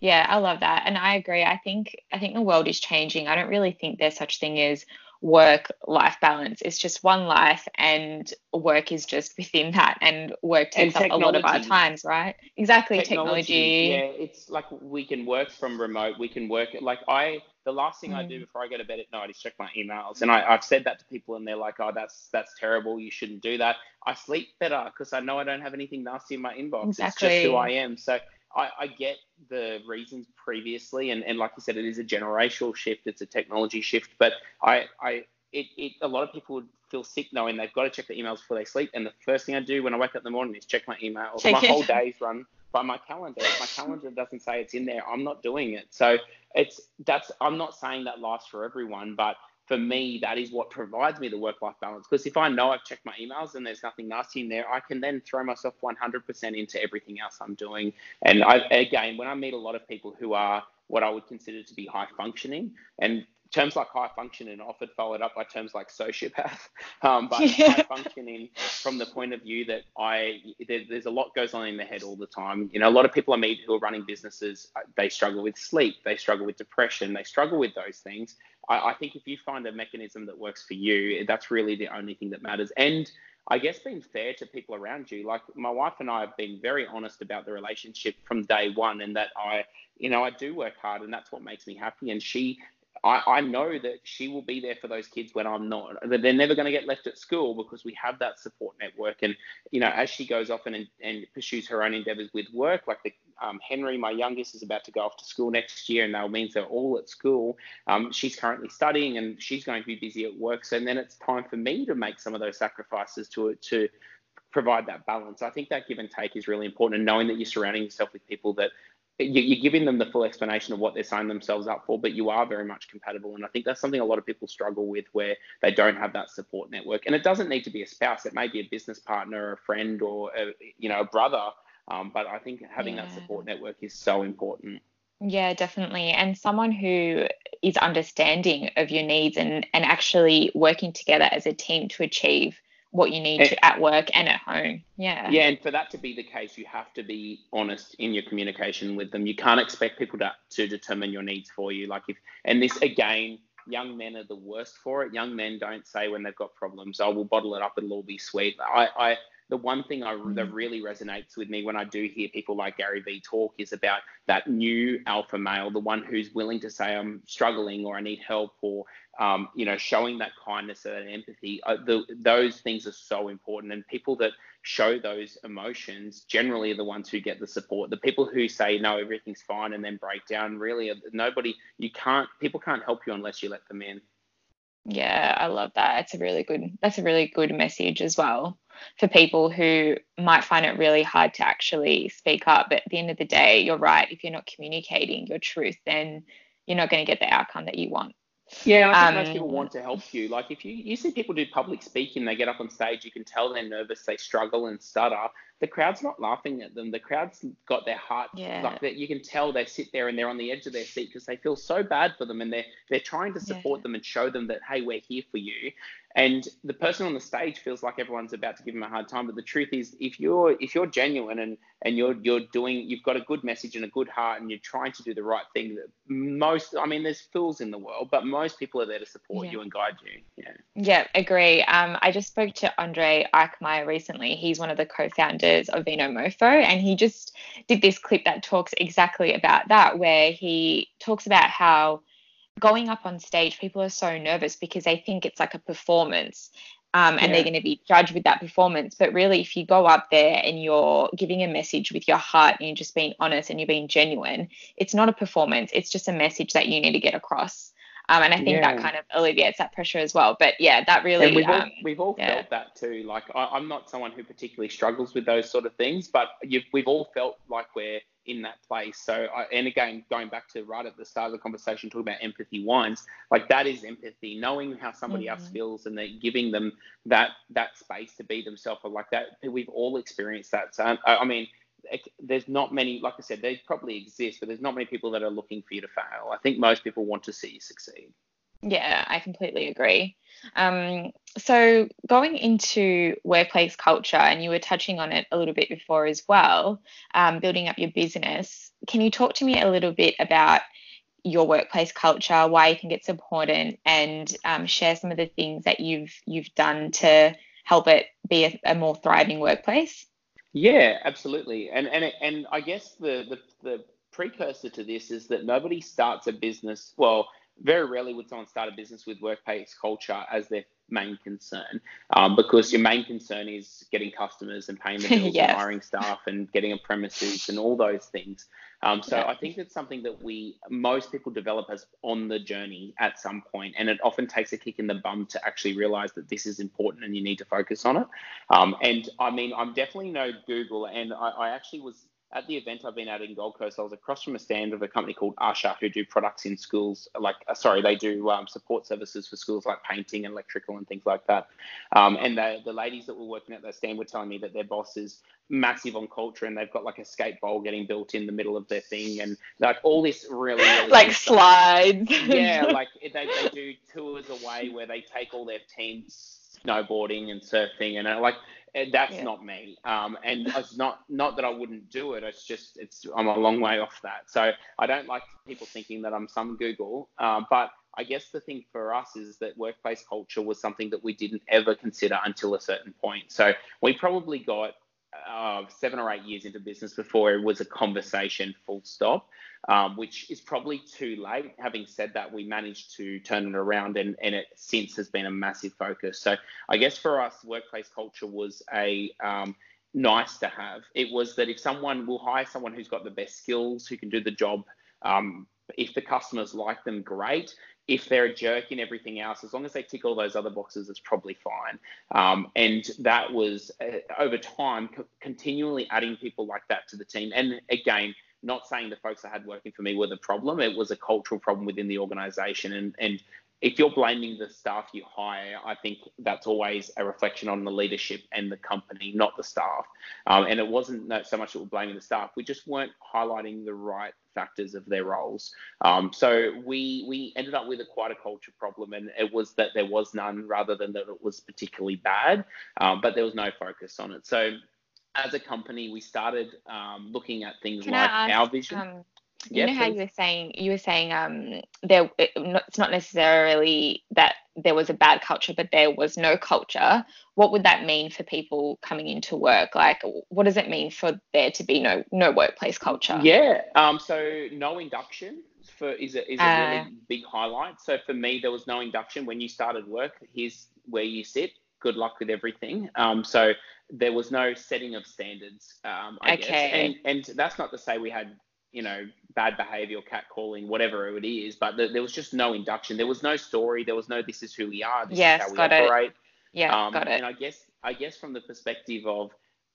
Yeah, I love that, and I agree. I think I think the world is changing. I don't really think there's such thing as work life balance. It's just one life, and work is just within that, and work takes and up a lot of our times, right? Exactly, technology, technology. Yeah, it's like we can work from remote. We can work like I. The last thing mm. I do mm. before I go to bed at night is check my emails, and I, I've said that to people, and they're like, "Oh, that's that's terrible. You shouldn't do that." I sleep better because I know I don't have anything nasty in my inbox. Exactly. It's just who I am. So I, I, get the reasons previously, and, and like you said, it is a generational shift. It's a technology shift, but I, I it, it a lot of people would feel sick knowing they've got to check their emails before they sleep. And the first thing I do when I wake up in the morning is check my emails. Check my it. whole day's run by my calendar. If my calendar doesn't say it's in there, I'm not doing it. So it's that's I'm not saying that lasts for everyone, but for me, that is what provides me the work life balance. Because if I know I've checked my emails and there's nothing nasty in there, I can then throw myself 100% into everything else I'm doing. And I, again, when I meet a lot of people who are what I would consider to be high functioning, and terms like high functioning often followed up by terms like sociopath. Um, but yeah. high functioning from the point of view that I there, there's a lot goes on in the head all the time. You know, a lot of people I meet who are running businesses, uh, they struggle with sleep, they struggle with depression, they struggle with those things. I, I think if you find a mechanism that works for you, that's really the only thing that matters. And I guess being fair to people around you. Like my wife and I have been very honest about the relationship from day one, and that I, you know, I do work hard, and that's what makes me happy. And she I, I know that she will be there for those kids when I'm not. That they're never going to get left at school because we have that support network. And you know, as she goes off and, and pursues her own endeavors with work, like the um, Henry, my youngest, is about to go off to school next year, and that means they're all at school. Um, she's currently studying, and she's going to be busy at work. So then it's time for me to make some of those sacrifices to to provide that balance. I think that give and take is really important, and knowing that you're surrounding yourself with people that you're giving them the full explanation of what they're signing themselves up for, but you are very much compatible. And I think that's something a lot of people struggle with where they don't have that support network. And it doesn't need to be a spouse; it may be a business partner, a friend, or a, you know a brother. Um, but I think having yeah. that support network is so important. Yeah, definitely. And someone who is understanding of your needs and, and actually working together as a team to achieve what you need and, to at work and at home. Yeah. Yeah, and for that to be the case, you have to be honest in your communication with them. You can't expect people to, to determine your needs for you. Like if and this again, young men are the worst for it. Young men don't say when they've got problems, "Oh, we'll bottle it up; it'll all be sweet." I, I the one thing I, that mm. really resonates with me when I do hear people like Gary Vee talk is about that new alpha male, the one who's willing to say I'm struggling or I need help or um, you know showing that kindness and empathy. Uh, the, those things are so important, and people that show those emotions generally are the ones who get the support. The people who say no, everything's fine and then break down really nobody. You can't people can't help you unless you let them in. Yeah, I love that. It's a really good that's a really good message as well for people who might find it really hard to actually speak up. But at the end of the day, you're right. If you're not communicating your truth, then you're not going to get the outcome that you want. Yeah, I think um, most people want to help you. Like if you you see people do public speaking, they get up on stage, you can tell they're nervous, they struggle and stutter the crowd's not laughing at them. The crowd's got their heart yeah. like that. You can tell they sit there and they're on the edge of their seat because they feel so bad for them, and they're they're trying to support yeah. them and show them that hey, we're here for you. And the person on the stage feels like everyone's about to give them a hard time. But the truth is, if you're if you're genuine and and you're you're doing, you've got a good message and a good heart, and you're trying to do the right thing. That most, I mean, there's fools in the world, but most people are there to support yeah. you and guide you. Yeah. Yeah, agree. Um, I just spoke to Andre Eikmeier recently. He's one of the co-founders of Vinomofo, and he just did this clip that talks exactly about that, where he talks about how going up on stage, people are so nervous because they think it's like a performance. Um, and yeah. they're going to be judged with that performance. But really, if you go up there and you're giving a message with your heart and you're just being honest and you're being genuine, it's not a performance. It's just a message that you need to get across. Um, and I think yeah. that kind of alleviates that pressure as well. But yeah, that really. And we've um, all, we've all yeah. felt that too. Like I, am not someone who particularly struggles with those sort of things, but we've all felt like we're in that place. So, I, and again, going back to right at the start of the conversation, talking about empathy wines, like that is empathy, knowing how somebody mm-hmm. else feels and then giving them that that space to be themselves like that. We've all experienced that. So, I, I mean, there's not many, like I said, they probably exist, but there's not many people that are looking for you to fail. I think most people want to see you succeed. Yeah, I completely agree. Um, so, going into workplace culture, and you were touching on it a little bit before as well, um, building up your business. Can you talk to me a little bit about your workplace culture, why you think it's important, and um, share some of the things that you've you've done to help it be a, a more thriving workplace? Yeah, absolutely. And and and I guess the, the the precursor to this is that nobody starts a business. Well, very rarely would someone start a business with workplace culture as their main concern, um, because your main concern is getting customers and paying the bills yes. and hiring staff and getting a premises and all those things. Um, so yeah. I think it's something that we most people develop as on the journey at some point, and it often takes a kick in the bum to actually realize that this is important and you need to focus on it. Um, and I mean, I'm definitely no Google, and I, I actually was at the event I've been at in Gold Coast, I was across from a stand of a company called Usher who do products in schools. Like, uh, sorry, they do um, support services for schools like painting and electrical and things like that. Um, and the, the ladies that were working at that stand were telling me that their boss is massive on culture and they've got like a skate bowl getting built in the middle of their thing and like all this really, really like slides. yeah, like they, they do tours away where they take all their teams snowboarding and surfing and uh, like that's yeah. not me. Um, and it's not not that I wouldn't do it. It's just it's I'm a long way off that. So I don't like people thinking that I'm some Google. Uh, but I guess the thing for us is that workplace culture was something that we didn't ever consider until a certain point. So we probably got uh, seven or eight years into business before it was a conversation full stop, um, which is probably too late. Having said that, we managed to turn it around and, and it since has been a massive focus. So I guess for us, workplace culture was a um, nice to have. It was that if someone will hire someone who's got the best skills, who can do the job um, if the customers like them, great if they're a jerk in everything else, as long as they tick all those other boxes, it's probably fine. Um, and that was uh, over time, co- continually adding people like that to the team. And again, not saying the folks I had working for me were the problem. It was a cultural problem within the organization. And, and if you're blaming the staff you hire, I think that's always a reflection on the leadership and the company, not the staff. Um, and it wasn't so much that we're blaming the staff; we just weren't highlighting the right factors of their roles. Um, so we we ended up with a quite a culture problem, and it was that there was none, rather than that it was particularly bad, um, but there was no focus on it. So as a company, we started um, looking at things Can like ask, our vision. You yeah, know how you were saying you were saying um there it's not necessarily that there was a bad culture but there was no culture. What would that mean for people coming into work? Like what does it mean for there to be no no workplace culture? Yeah um so no induction for is a, is a uh, really big highlight. So for me there was no induction. When you started work here's where you sit. Good luck with everything. Um so there was no setting of standards um, I okay. guess. And, and that's not to say we had you know, bad behavior, catcalling, whatever it is. But there was just no induction. There was no story. There was no "this is who we are. This yes, is how we operate." It. Yeah, um, got it. And I guess I guess from the perspective of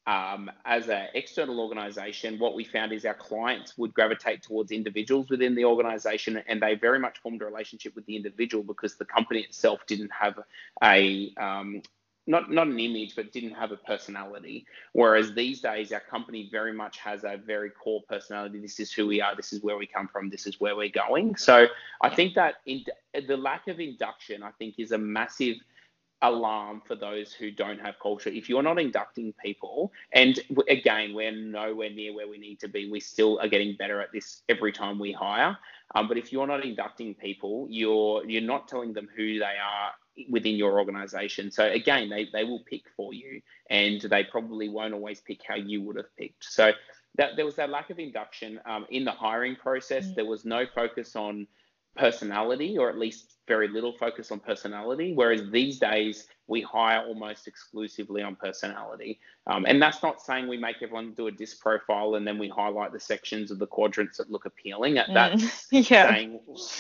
um, as an external organization, what we found is our clients would gravitate towards individuals within the organization, and they very much formed a relationship with the individual because the company itself didn't have a um, not not an image, but didn't have a personality. Whereas these days, our company very much has a very core personality. This is who we are. This is where we come from. This is where we're going. So I think that in, the lack of induction, I think, is a massive alarm for those who don't have culture. If you're not inducting people, and again, we're nowhere near where we need to be. We still are getting better at this every time we hire. Um, but if you're not inducting people, you're you're not telling them who they are within your organization. So again, they, they will pick for you and they probably won't always pick how you would have picked. So that there was that lack of induction um, in the hiring process. Mm. There was no focus on personality, or at least very little focus on personality. Whereas these days, we hire almost exclusively on personality. Um, and that's not saying we make everyone do a disc profile and then we highlight the sections of the quadrants that look appealing. Mm. That's yeah. saying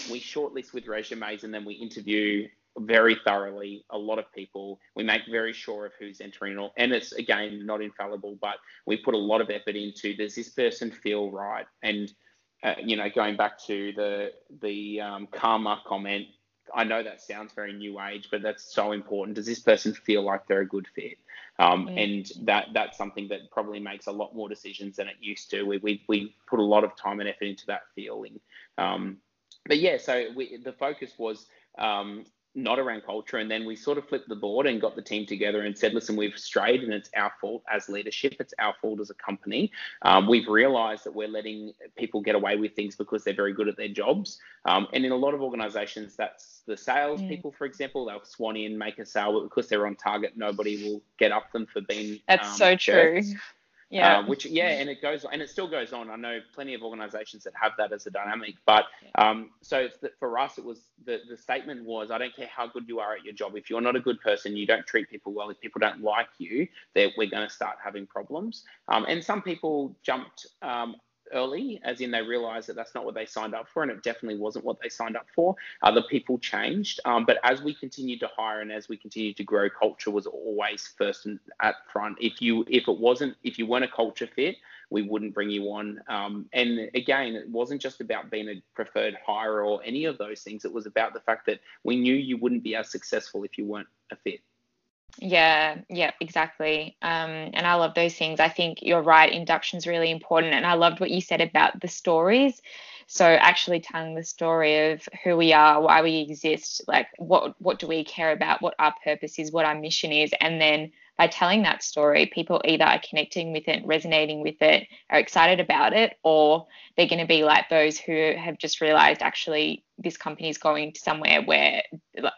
we shortlist with resumes and then we interview very thoroughly a lot of people. We make very sure of who's entering, and it's again not infallible, but we put a lot of effort into does this person feel right? And uh, you know, going back to the the um, karma comment, I know that sounds very new age, but that's so important. Does this person feel like they're a good fit? Um, mm. And that that's something that probably makes a lot more decisions than it used to. We we, we put a lot of time and effort into that feeling. Um, but yeah, so we, the focus was um, not around culture. And then we sort of flipped the board and got the team together and said, listen, we've strayed and it's our fault as leadership. It's our fault as a company. Um, we've realized that we're letting people get away with things because they're very good at their jobs. Um, and in a lot of organizations, that's the sales people, for example, they'll swan in, make a sale, but because they're on target, nobody will get up them for being. That's um, so true. Yeah. Uh, which yeah, and it goes and it still goes on. I know plenty of organisations that have that as a dynamic, but um, so for us, it was the the statement was, I don't care how good you are at your job. If you're not a good person, you don't treat people well. If people don't like you, that we're going to start having problems. Um, and some people jumped um, early, as in they realized that that's not what they signed up for, and it definitely wasn't what they signed up for. Other people changed, um, but as we continued to hire and as we continued to grow, culture was always first and at front. If you if it wasn't if you weren't a culture fit, we wouldn't bring you on. Um, and again, it wasn't just about being a preferred hire or any of those things. It was about the fact that we knew you wouldn't be as successful if you weren't a fit. Yeah, yeah, exactly. Um, and I love those things. I think you're right. Induction is really important. And I loved what you said about the stories. So actually telling the story of who we are, why we exist, like what what do we care about, what our purpose is, what our mission is, and then by telling that story, people either are connecting with it, resonating with it, are excited about it, or they're going to be like those who have just realized actually this company is going to somewhere where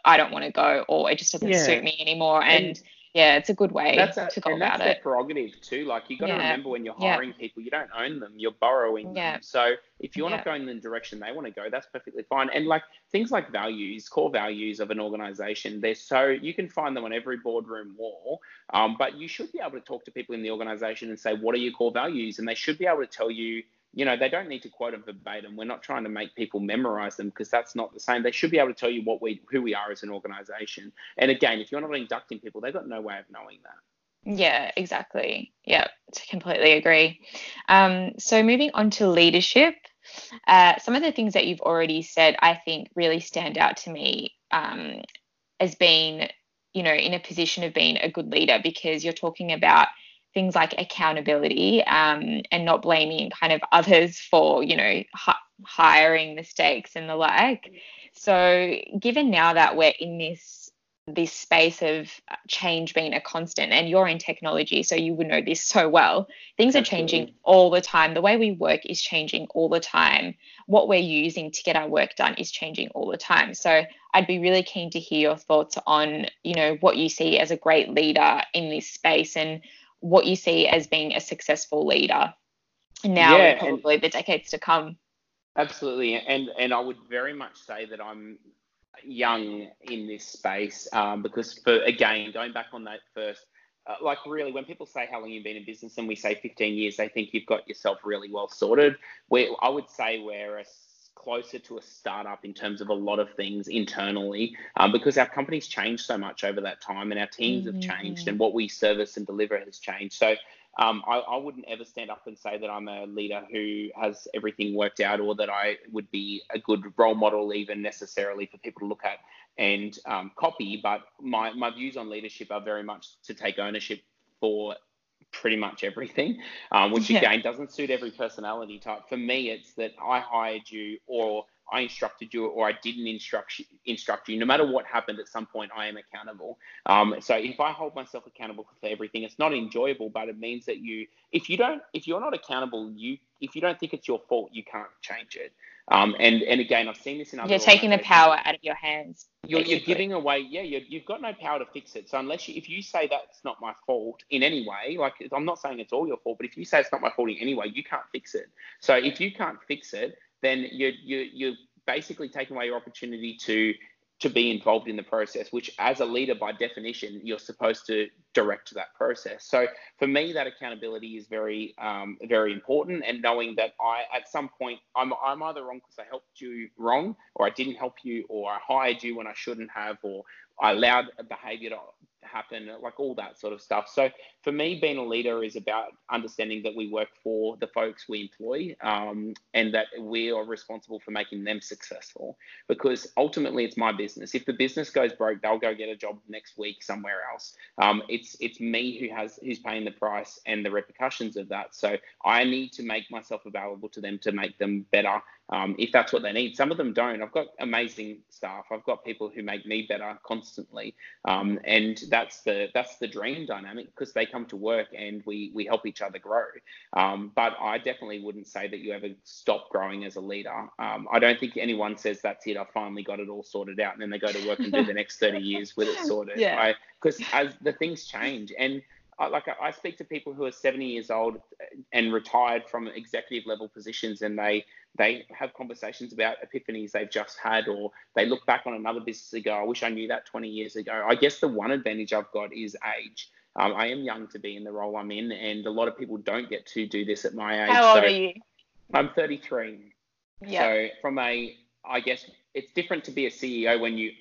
I don't want to go or it just doesn't yeah. suit me anymore. And, and, yeah, it's a good way that's a, to go and about that's it. prerogative too. Like you got to yeah. remember when you're hiring yeah. people, you don't own them, you're borrowing them. So if you're not going in the direction they want to go, that's perfectly fine. And like things like values, core values of an organization, they're so you can find them on every boardroom wall. Um, but you should be able to talk to people in the organization and say, what are your core values? And they should be able to tell you you know, they don't need to quote them verbatim. We're not trying to make people memorize them because that's not the same. They should be able to tell you what we, who we are as an organization. And again, if you're not inducting people, they've got no way of knowing that. Yeah, exactly. Yeah, completely agree. Um, so moving on to leadership, uh, some of the things that you've already said, I think, really stand out to me um, as being, you know, in a position of being a good leader because you're talking about things like accountability um, and not blaming kind of others for, you know, hi- hiring mistakes and the like. So, given now that we're in this this space of change being a constant and you're in technology so you would know this so well things are changing all the time. The way we work is changing all the time. What we're using to get our work done is changing all the time. So i'd be really keen to hear your thoughts on you know what you see as a great leader in this space and what you see as being a successful leader now yeah, and probably and the decades to come. Absolutely, and and I would very much say that I'm young in this space um, because for again going back on that first. Uh, like really, when people say how long you've been in business and we say 15 years, they think you've got yourself really well sorted. We, I would say we're a closer to a startup in terms of a lot of things internally um, because our company's changed so much over that time and our teams mm-hmm. have changed and what we service and deliver has changed. So um, I, I, wouldn't ever stand up and say that I'm a leader who has everything worked out or that I would be a good role model even necessarily for people to look at and um, copy. But my, my views on leadership are very much to take ownership for pretty much everything, um, which yeah. again doesn't suit every personality type. For me, it's that I hired you or I instructed you or I didn't instruct you, instruct you. No matter what happened, at some point I am accountable. Um, so if I hold myself accountable for everything, it's not enjoyable, but it means that you, if you don't, if you're not accountable, you, if you don't think it's your fault, you can't change it. Um, and and again, I've seen this in other. You're taking the power out of your hands. You're, you're giving away. Yeah, you have got no power to fix it. So unless you, if you say that's not my fault in any way, like I'm not saying it's all your fault, but if you say it's not my fault in any way, you can't fix it. So if you can't fix it, then you you you're basically taking away your opportunity to to be involved in the process, which as a leader, by definition, you're supposed to direct that process. So for me, that accountability is very, um, very important. And knowing that I, at some point, I'm, I'm either wrong because I helped you wrong, or I didn't help you, or I hired you when I shouldn't have, or I allowed a behavior to happen, like all that sort of stuff. So for me, being a leader is about understanding that we work for the folks we employ um, and that we are responsible for making them successful because ultimately it's my business. If the business goes broke, they'll go get a job next week somewhere else. Um, it's it's me who has who's paying the price and the repercussions of that. So I need to make myself available to them to make them better um, if that's what they need. Some of them don't. I've got amazing staff. I've got people who make me better constantly, um, and that's the that's the dream dynamic because they come to work and we we help each other grow. Um, but I definitely wouldn't say that you ever stop growing as a leader. Um, I don't think anyone says that's it. I finally got it all sorted out, and then they go to work and do the next 30 years with it sorted. Yeah. Because as the things change and I, like I speak to people who are 70 years old and retired from executive level positions, and they they have conversations about epiphanies they've just had, or they look back on another business and go, "I wish I knew that 20 years ago." I guess the one advantage I've got is age. Um, I am young to be in the role I'm in, and a lot of people don't get to do this at my age. How old so are you? I'm 33. Yeah. So from a, I guess it's different to be a CEO when you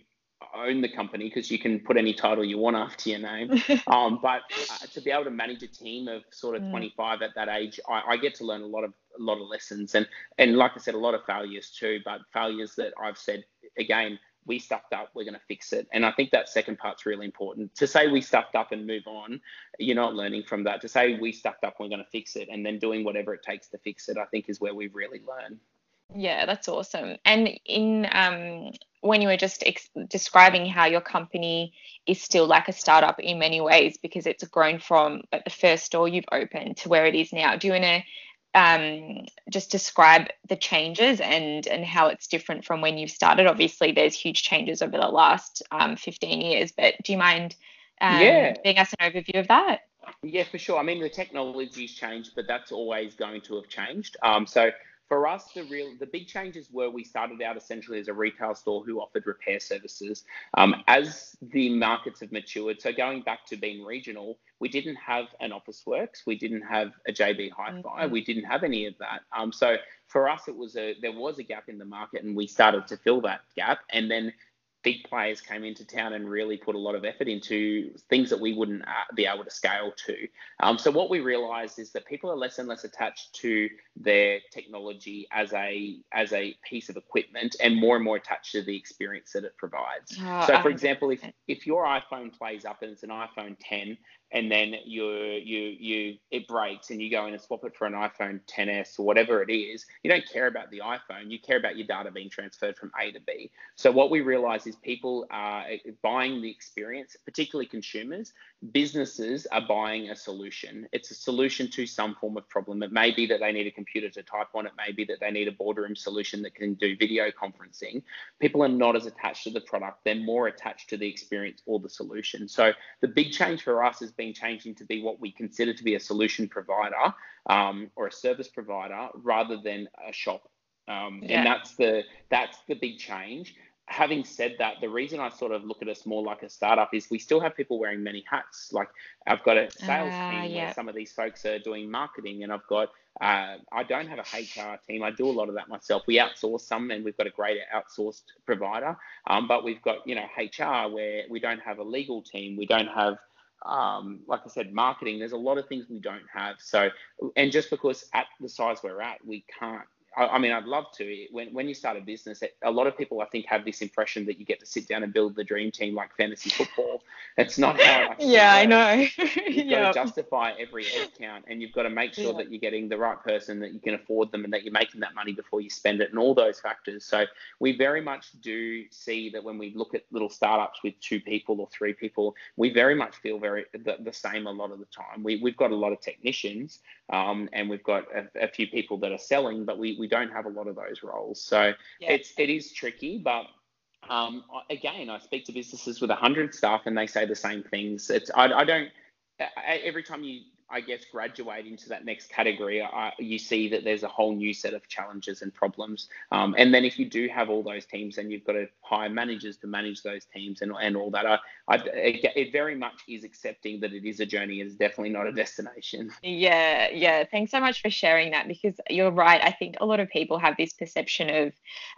own the company because you can put any title you want after your name. um, but uh, to be able to manage a team of sort of mm. 25 at that age, I, I, get to learn a lot of a lot of lessons and and like I said, a lot of failures too. But failures that I've said again, we stuffed up, we're going to fix it. And I think that second part's really important. To say we stuffed up and move on, you're not learning from that. To say we stuffed up, we're going to fix it, and then doing whatever it takes to fix it, I think is where we really learn. Yeah, that's awesome. And in um, when you were just ex- describing how your company is still like a startup in many ways because it's grown from like the first store you've opened to where it is now. Do you want to um, just describe the changes and and how it's different from when you started? Obviously, there's huge changes over the last um, 15 years, but do you mind um, yeah. giving us an overview of that? Yeah, for sure. I mean, the technology's changed, but that's always going to have changed. Um, so for us, the real the big changes were we started out essentially as a retail store who offered repair services. Um, as the markets have matured, so going back to being regional, we didn't have an Officeworks, we didn't have a JB Hi-Fi, mm-hmm. we didn't have any of that. Um, so for us, it was a there was a gap in the market, and we started to fill that gap. And then big players came into town and really put a lot of effort into things that we wouldn't uh, be able to scale to. Um, so what we realized is that people are less and less attached to their technology as a as a piece of equipment and more and more attached to the experience that it provides. Oh, so for example, if if your iPhone plays up and it's an iPhone 10 and then you you you it breaks and you go in and swap it for an iPhone 10s or whatever it is, you don't care about the iPhone. You care about your data being transferred from A to B. So what we realize is people are buying the experience, particularly consumers. Businesses are buying a solution. It's a solution to some form of problem. It may be that they need a computer to type on. It may be that they need a boardroom solution that can do video conferencing. People are not as attached to the product. They're more attached to the experience or the solution. So the big change for us has been changing to be what we consider to be a solution provider um, or a service provider rather than a shop. Um, yeah. And that's the that's the big change. Having said that, the reason I sort of look at us more like a startup is we still have people wearing many hats. Like I've got a sales uh, team yeah. where some of these folks are doing marketing, and I've got uh, I don't have a HR team. I do a lot of that myself. We outsource some, and we've got a great outsourced provider. Um, but we've got you know HR where we don't have a legal team. We don't have um, like I said, marketing, there's a lot of things we don't have. So, and just because at the size we're at, we can't I, I mean, I'd love to. When when you start a business, a lot of people I think have this impression that you get to sit down and build the dream team like fantasy football. That's not how. I Yeah, I know. you've got to justify every head count, and you've got to make sure yeah. that you're getting the right person, that you can afford them, and that you're making that money before you spend it, and all those factors. So we very much do see that when we look at little startups with two people or three people, we very much feel very the, the same a lot of the time. We we've got a lot of technicians, um, and we've got a, a few people that are selling, but we we don't have a lot of those roles. So yeah. it's it is tricky, but um, again, I speak to businesses with hundred staff and they say the same things. It's I, I don't every time you I guess, graduate into that next category, I, you see that there's a whole new set of challenges and problems. Um, and then if you do have all those teams, then you've got to hire managers to manage those teams and, and all that. I, I, it, it very much is accepting that it is a journey. It's definitely not a destination. Yeah, yeah. Thanks so much for sharing that because you're right. I think a lot of people have this perception of,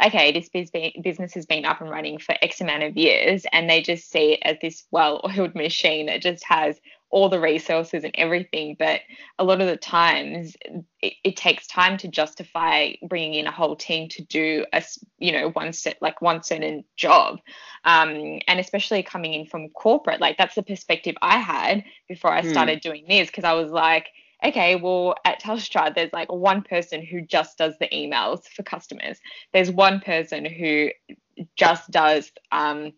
okay, this business has been up and running for X amount of years, and they just see it as this well-oiled machine that just has all the resources and everything but a lot of the times it, it, takes time to justify bringing in a whole team to do a you know one set like one certain job um, and especially coming in from corporate like that's the perspective i had before i hmm. started hmm. doing this because i was like okay, well, at Telstra, there's like one person who just does the emails for customers. There's one person who just does um,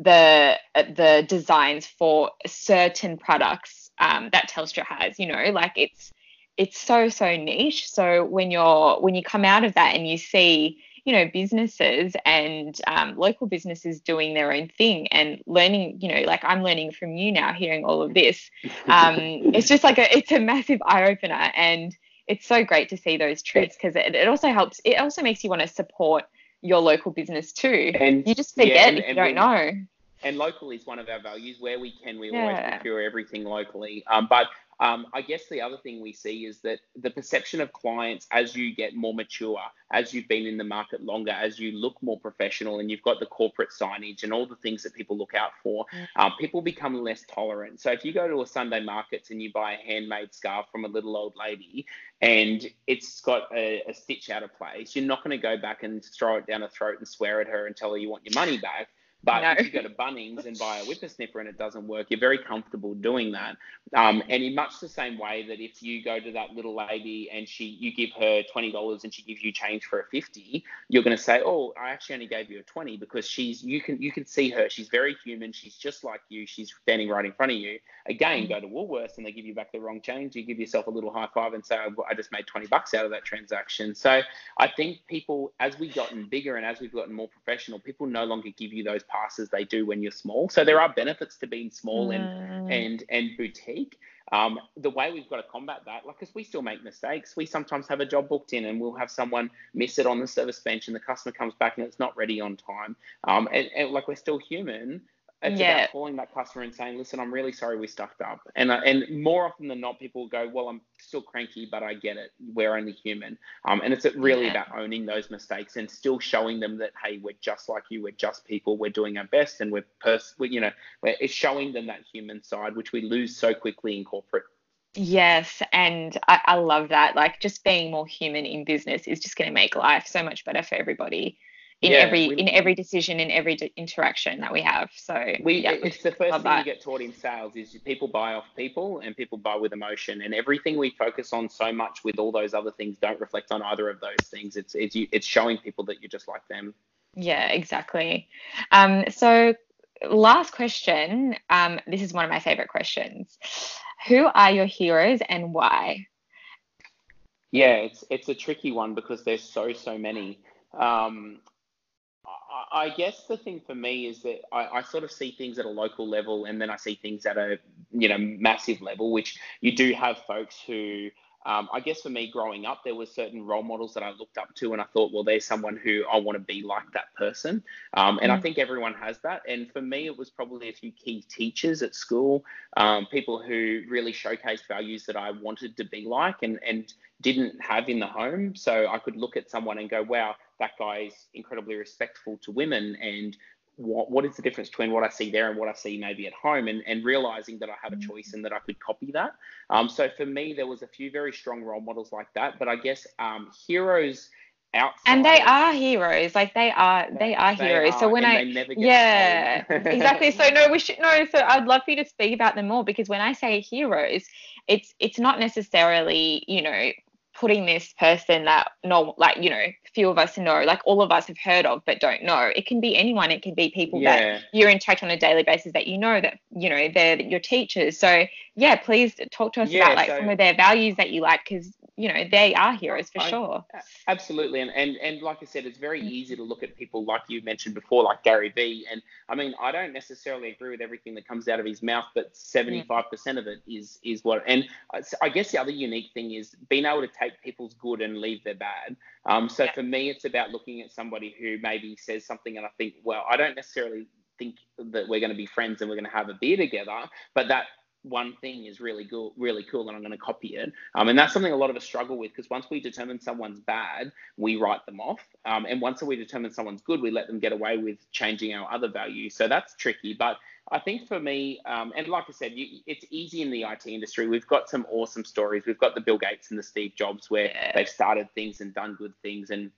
the the designs for certain products um, that Telstra has. You know, like it's it's so so niche. So when you're when you come out of that and you see you know businesses and um, local businesses doing their own thing and learning you know like i'm learning from you now hearing all of this um, it's just like a it's a massive eye opener and it's so great to see those truths because it, it also helps it also makes you want to support your local business too. And you just forget yeah, and, if you don't know and local is one of our values. Where we can, we yeah. always procure everything locally. Um, but um, I guess the other thing we see is that the perception of clients as you get more mature, as you've been in the market longer, as you look more professional and you've got the corporate signage and all the things that people look out for, um, people become less tolerant. So if you go to a Sunday markets and you buy a handmade scarf from a little old lady and it's got a, a stitch out of place, you're not going to go back and throw it down her throat and swear at her and tell her you want your money back but no. if you go to Bunnings and buy a whippersnipper and it doesn't work, you're very comfortable doing that. Um, and in much the same way that if you go to that little lady and she you give her twenty dollars and she gives you change for a fifty, you're going to say, "Oh, I actually only gave you a twenty because she's you can you can see her. She's very human. She's just like you. She's standing right in front of you. Again, mm. go to Woolworths and they give you back the wrong change. You give yourself a little high five and say, "I just made twenty bucks out of that transaction." So I think people, as we've gotten bigger and as we've gotten more professional, people no longer give you those passes they do when you're small. So there are benefits to being small mm. and and and boutique. Um, the way we've got to combat that, like, because we still make mistakes. We sometimes have a job booked in and we'll have someone miss it on the service bench and the customer comes back and it's not ready on time. Um, and, and like we're still human, it's yeah. about calling that customer and saying, "Listen, I'm really sorry we stuffed up." And uh, and more often than not, people go, "Well, I'm still cranky, but I get it. We're only human." Um, and it's really yeah. about owning those mistakes and still showing them that, hey, we're just like you. We're just people. We're doing our best, and we're pers- we, you know, we're, it's showing them that human side, which we lose so quickly in corporate. Yes, and I, I love that. Like, just being more human in business is just going to make life so much better for everybody in yeah, every we, in every decision in every interaction that we have. So we yeah, it's the first thing that. you get taught in sales is people buy off people and people buy with emotion. And everything we focus on so much with all those other things don't reflect on either of those things. It's it's it's showing people that you're just like them. Yeah exactly. Um so last question um this is one of my favorite questions. Who are your heroes and why? Yeah it's it's a tricky one because there's so so many. Um, I guess the thing for me is that I, I, sort of see things at a local level and then I see things at a you know massive level, which you do have folks who um, I guess for me growing up, there were certain role models that I looked up to, and I thought, well, there's someone who I want to be like that person. Um, and mm. I think everyone has that. And for me, it was probably a few key teachers at school, um, people who really showcased values that I wanted to be like and, and didn't have in the home. So I could look at someone and go, wow, that guy is incredibly respectful to women and what, what is the difference between what I see there and what I see maybe at home and, and realizing that I have a mm. choice and that I could copy that. Um, so for me, there was a few very strong role models like that, but I guess um, heroes outside. And they are heroes. Like they are, they are they heroes. Are, so when I, yeah, exactly. So no, we should no. So I'd love for you to speak about them more because when I say heroes, it's it's not necessarily you know putting this person that no like you know few of us know like all of us have heard of but don't know. It can be anyone. It can be people yeah. that you're in touch on a daily basis that you know that you know they're your teachers. So yeah please talk to us yeah, about like so, some of their values that you like because you know, they are heroes for I, sure. Absolutely. And, and and like I said, it's very mm. easy to look at people like you mentioned before, like Gary Vee. And I mean, I don't necessarily agree with everything that comes out of his mouth, but 75% mm. of it is is what and I guess the other unique thing is being able to take people's good and leave their bad. Um, so yeah. for me, it's about looking at somebody who maybe says something and I think, well, I don't necessarily think that we're going to be friends and we're going to have a beer together, but that one thing is really cool, really cool, and I'm going to copy it. Um, and that's something a lot of us struggle with because once we determine someone's bad, we write them off. Um, and once we determine someone's good, we let them get away with changing our other values. So that's tricky. But I think for me, um, and like I said, you, it's easy in the IT industry. We've got some awesome stories. We've got the Bill Gates and the Steve Jobs where they've started things and done good things. And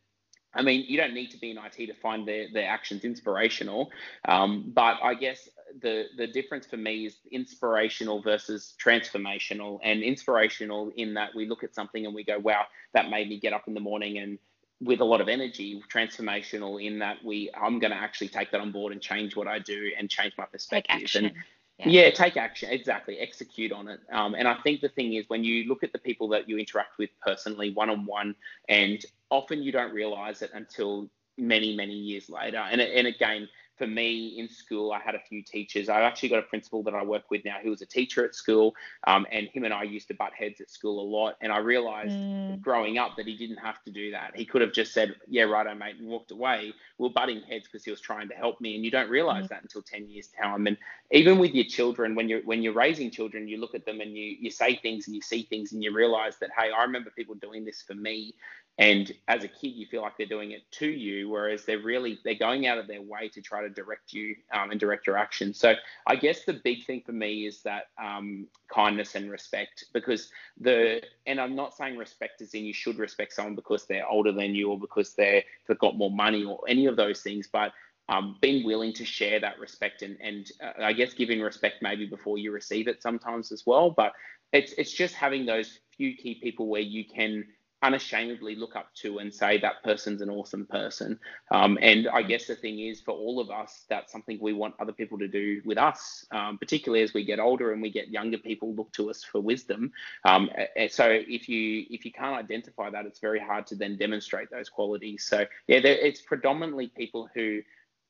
I mean, you don't need to be in IT to find their, their actions inspirational. Um, but I guess the, the difference for me is inspirational versus transformational. And inspirational in that we look at something and we go, wow, that made me get up in the morning and with a lot of energy, transformational in that we I'm going to actually take that on board and change what I do and change my perspective. And yeah. yeah. take action. Exactly. Execute on it. Um, and I think the thing is, when you look at the people that you interact with personally, one on one, and often you don't realize it until many, many years later. And, and again, for me in school, I had a few teachers. I've actually got a principal that I work with now who was a teacher at school, um, and him and I used to butt heads at school a lot. And I realized mm. growing up that he didn't have to do that. He could have just said, "Yeah, righto, mate," and walked away. We are butting heads because he was trying to help me, and you don't realize mm. that until ten years time. And even with your children, when you're when you're raising children, you look at them and you you say things and you see things and you realize that, hey, I remember people doing this for me, and as a kid you feel like they're doing it to you whereas they're really they're going out of their way to try to direct you um, and direct your action so i guess the big thing for me is that um, kindness and respect because the and i'm not saying respect is in you should respect someone because they're older than you or because they're they've got more money or any of those things but um, being willing to share that respect and, and uh, I guess giving respect maybe before you receive it sometimes as well. But it's it's just having those few key people where you can unashamedly look up to and say that person's an awesome person. Um, and I guess the thing is, for all of us, that's something we want other people to do with us, um, particularly as we get older and we get younger people look to us for wisdom. Um, so if you if you can't identify that, it's very hard to then demonstrate those qualities. So yeah, it's predominantly people who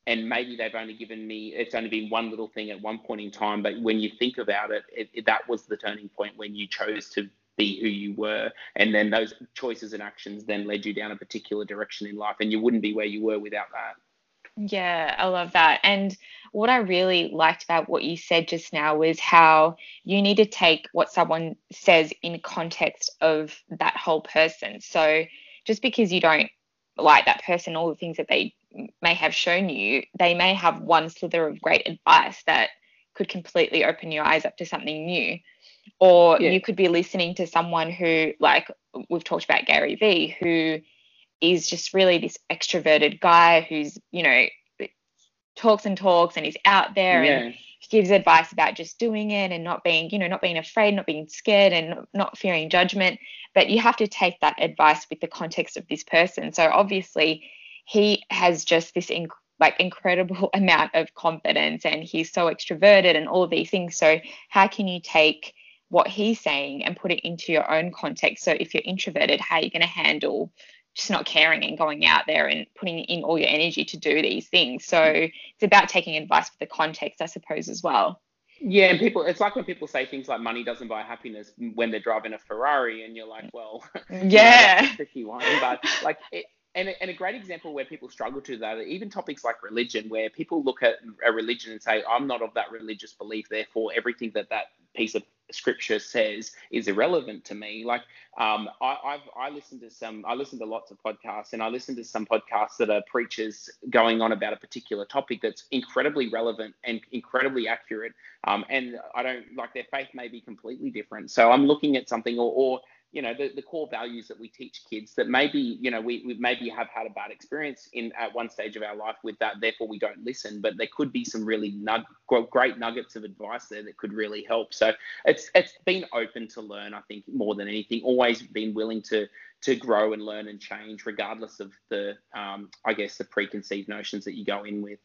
and maybe they've only given me it's only been one little thing at one point in time but when you think about it, it, it that was the turning point when you chose to be who you were and then those choices and actions then led you down a particular direction in life and you wouldn't be where you were without that yeah, I love that. And what I really liked about what you said just now was how you need to take what someone says in context of that whole person. So just because you don't like that person, all the things that they may have shown you, they may have one slither of great advice that could completely open your eyes up to something new or yeah. you could be listening to someone who like we've talked about Gary Vee who is just really this extroverted guy who's you know talks and talks and he's out there yeah. and gives advice about just doing it and not being you know not being afraid not being scared and not fearing judgment but you have to take that advice with the context of this person so obviously he has just this inc- like incredible amount of confidence and he's so extroverted and all these things so how can you take what he's saying and put it into your own context. So if you're introverted, how are you going to handle just not caring and going out there and putting in all your energy to do these things? So it's about taking advice for the context, I suppose, as well. Yeah, and people, it's like when people say things like money doesn't buy happiness when they're driving a Ferrari, and you're like, well, yeah, you tricky one. But like, it, and a, and a great example where people struggle to that, even topics like religion, where people look at a religion and say, I'm not of that religious belief, therefore everything that that piece of scripture says is irrelevant to me. Like um, I, I've I listen to some I listen to lots of podcasts and I listen to some podcasts that are preachers going on about a particular topic that's incredibly relevant and incredibly accurate. Um, and I don't like their faith may be completely different. So I'm looking at something or, or you know the, the core values that we teach kids that maybe you know we, we maybe have had a bad experience in at one stage of our life with that therefore we don't listen but there could be some really nug, great nuggets of advice there that could really help. So it's it's been open to learn i think more than anything always been willing to to grow and learn and change regardless of the um, i guess the preconceived notions that you go in with.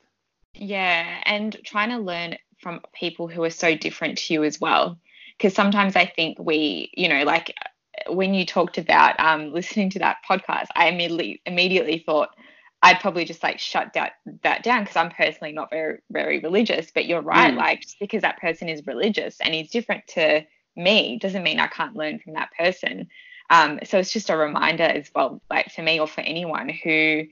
Yeah and trying to learn from people who are so different to you as well because sometimes i think we you know like when you talked about um, listening to that podcast, I immediately immediately thought I'd probably just like shut that that down because I'm personally not very very religious. But you're right, mm. like just because that person is religious and he's different to me doesn't mean I can't learn from that person. Um, so it's just a reminder as well, like for me or for anyone who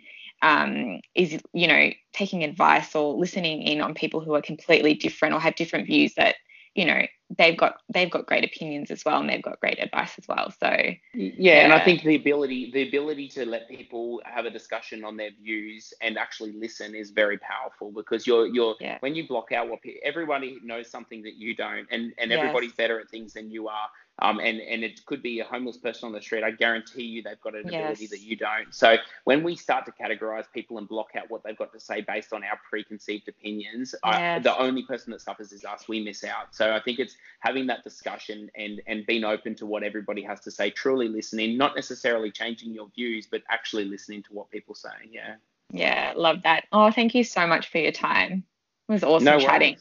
um, is you know taking advice or listening in on people who are completely different or have different views that you know they've got they've got great opinions as well and they've got great advice as well so yeah, yeah, and i think the ability the ability to let people have a discussion on their views and actually listen is very powerful because you're you're yeah. when you block out what everybody knows something that you don't and and yes. everybody's better at things than you are um, and and it could be a homeless person on the street. I guarantee you they've got an yes. ability that you don't. So when we start to categorize people and block out what they've got to say based on our preconceived opinions, yes. I, the only person that suffers is us. We miss out. So I think it's having that discussion and and being open to what everybody has to say, truly listening, not necessarily changing your views, but actually listening to what people say. Yeah. Yeah, love that. Oh, thank you so much for your time. It was awesome no chatting.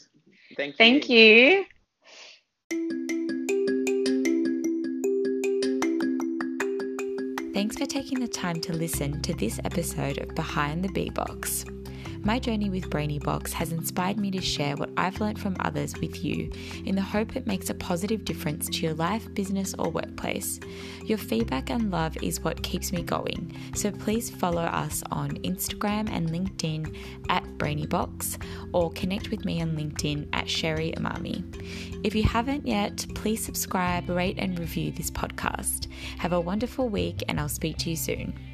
Thank you. Thank you. Thanks for taking the time to listen to this episode of Behind the Bee Box. My journey with Brainy Box has inspired me to share what I've learned from others with you in the hope it makes a positive difference to your life, business, or workplace. Your feedback and love is what keeps me going, so please follow us on Instagram and LinkedIn at BrainyBox or connect with me on LinkedIn at Sherry Amami. If you haven't yet, please subscribe, rate, and review this podcast. Have a wonderful week, and I'll speak to you soon.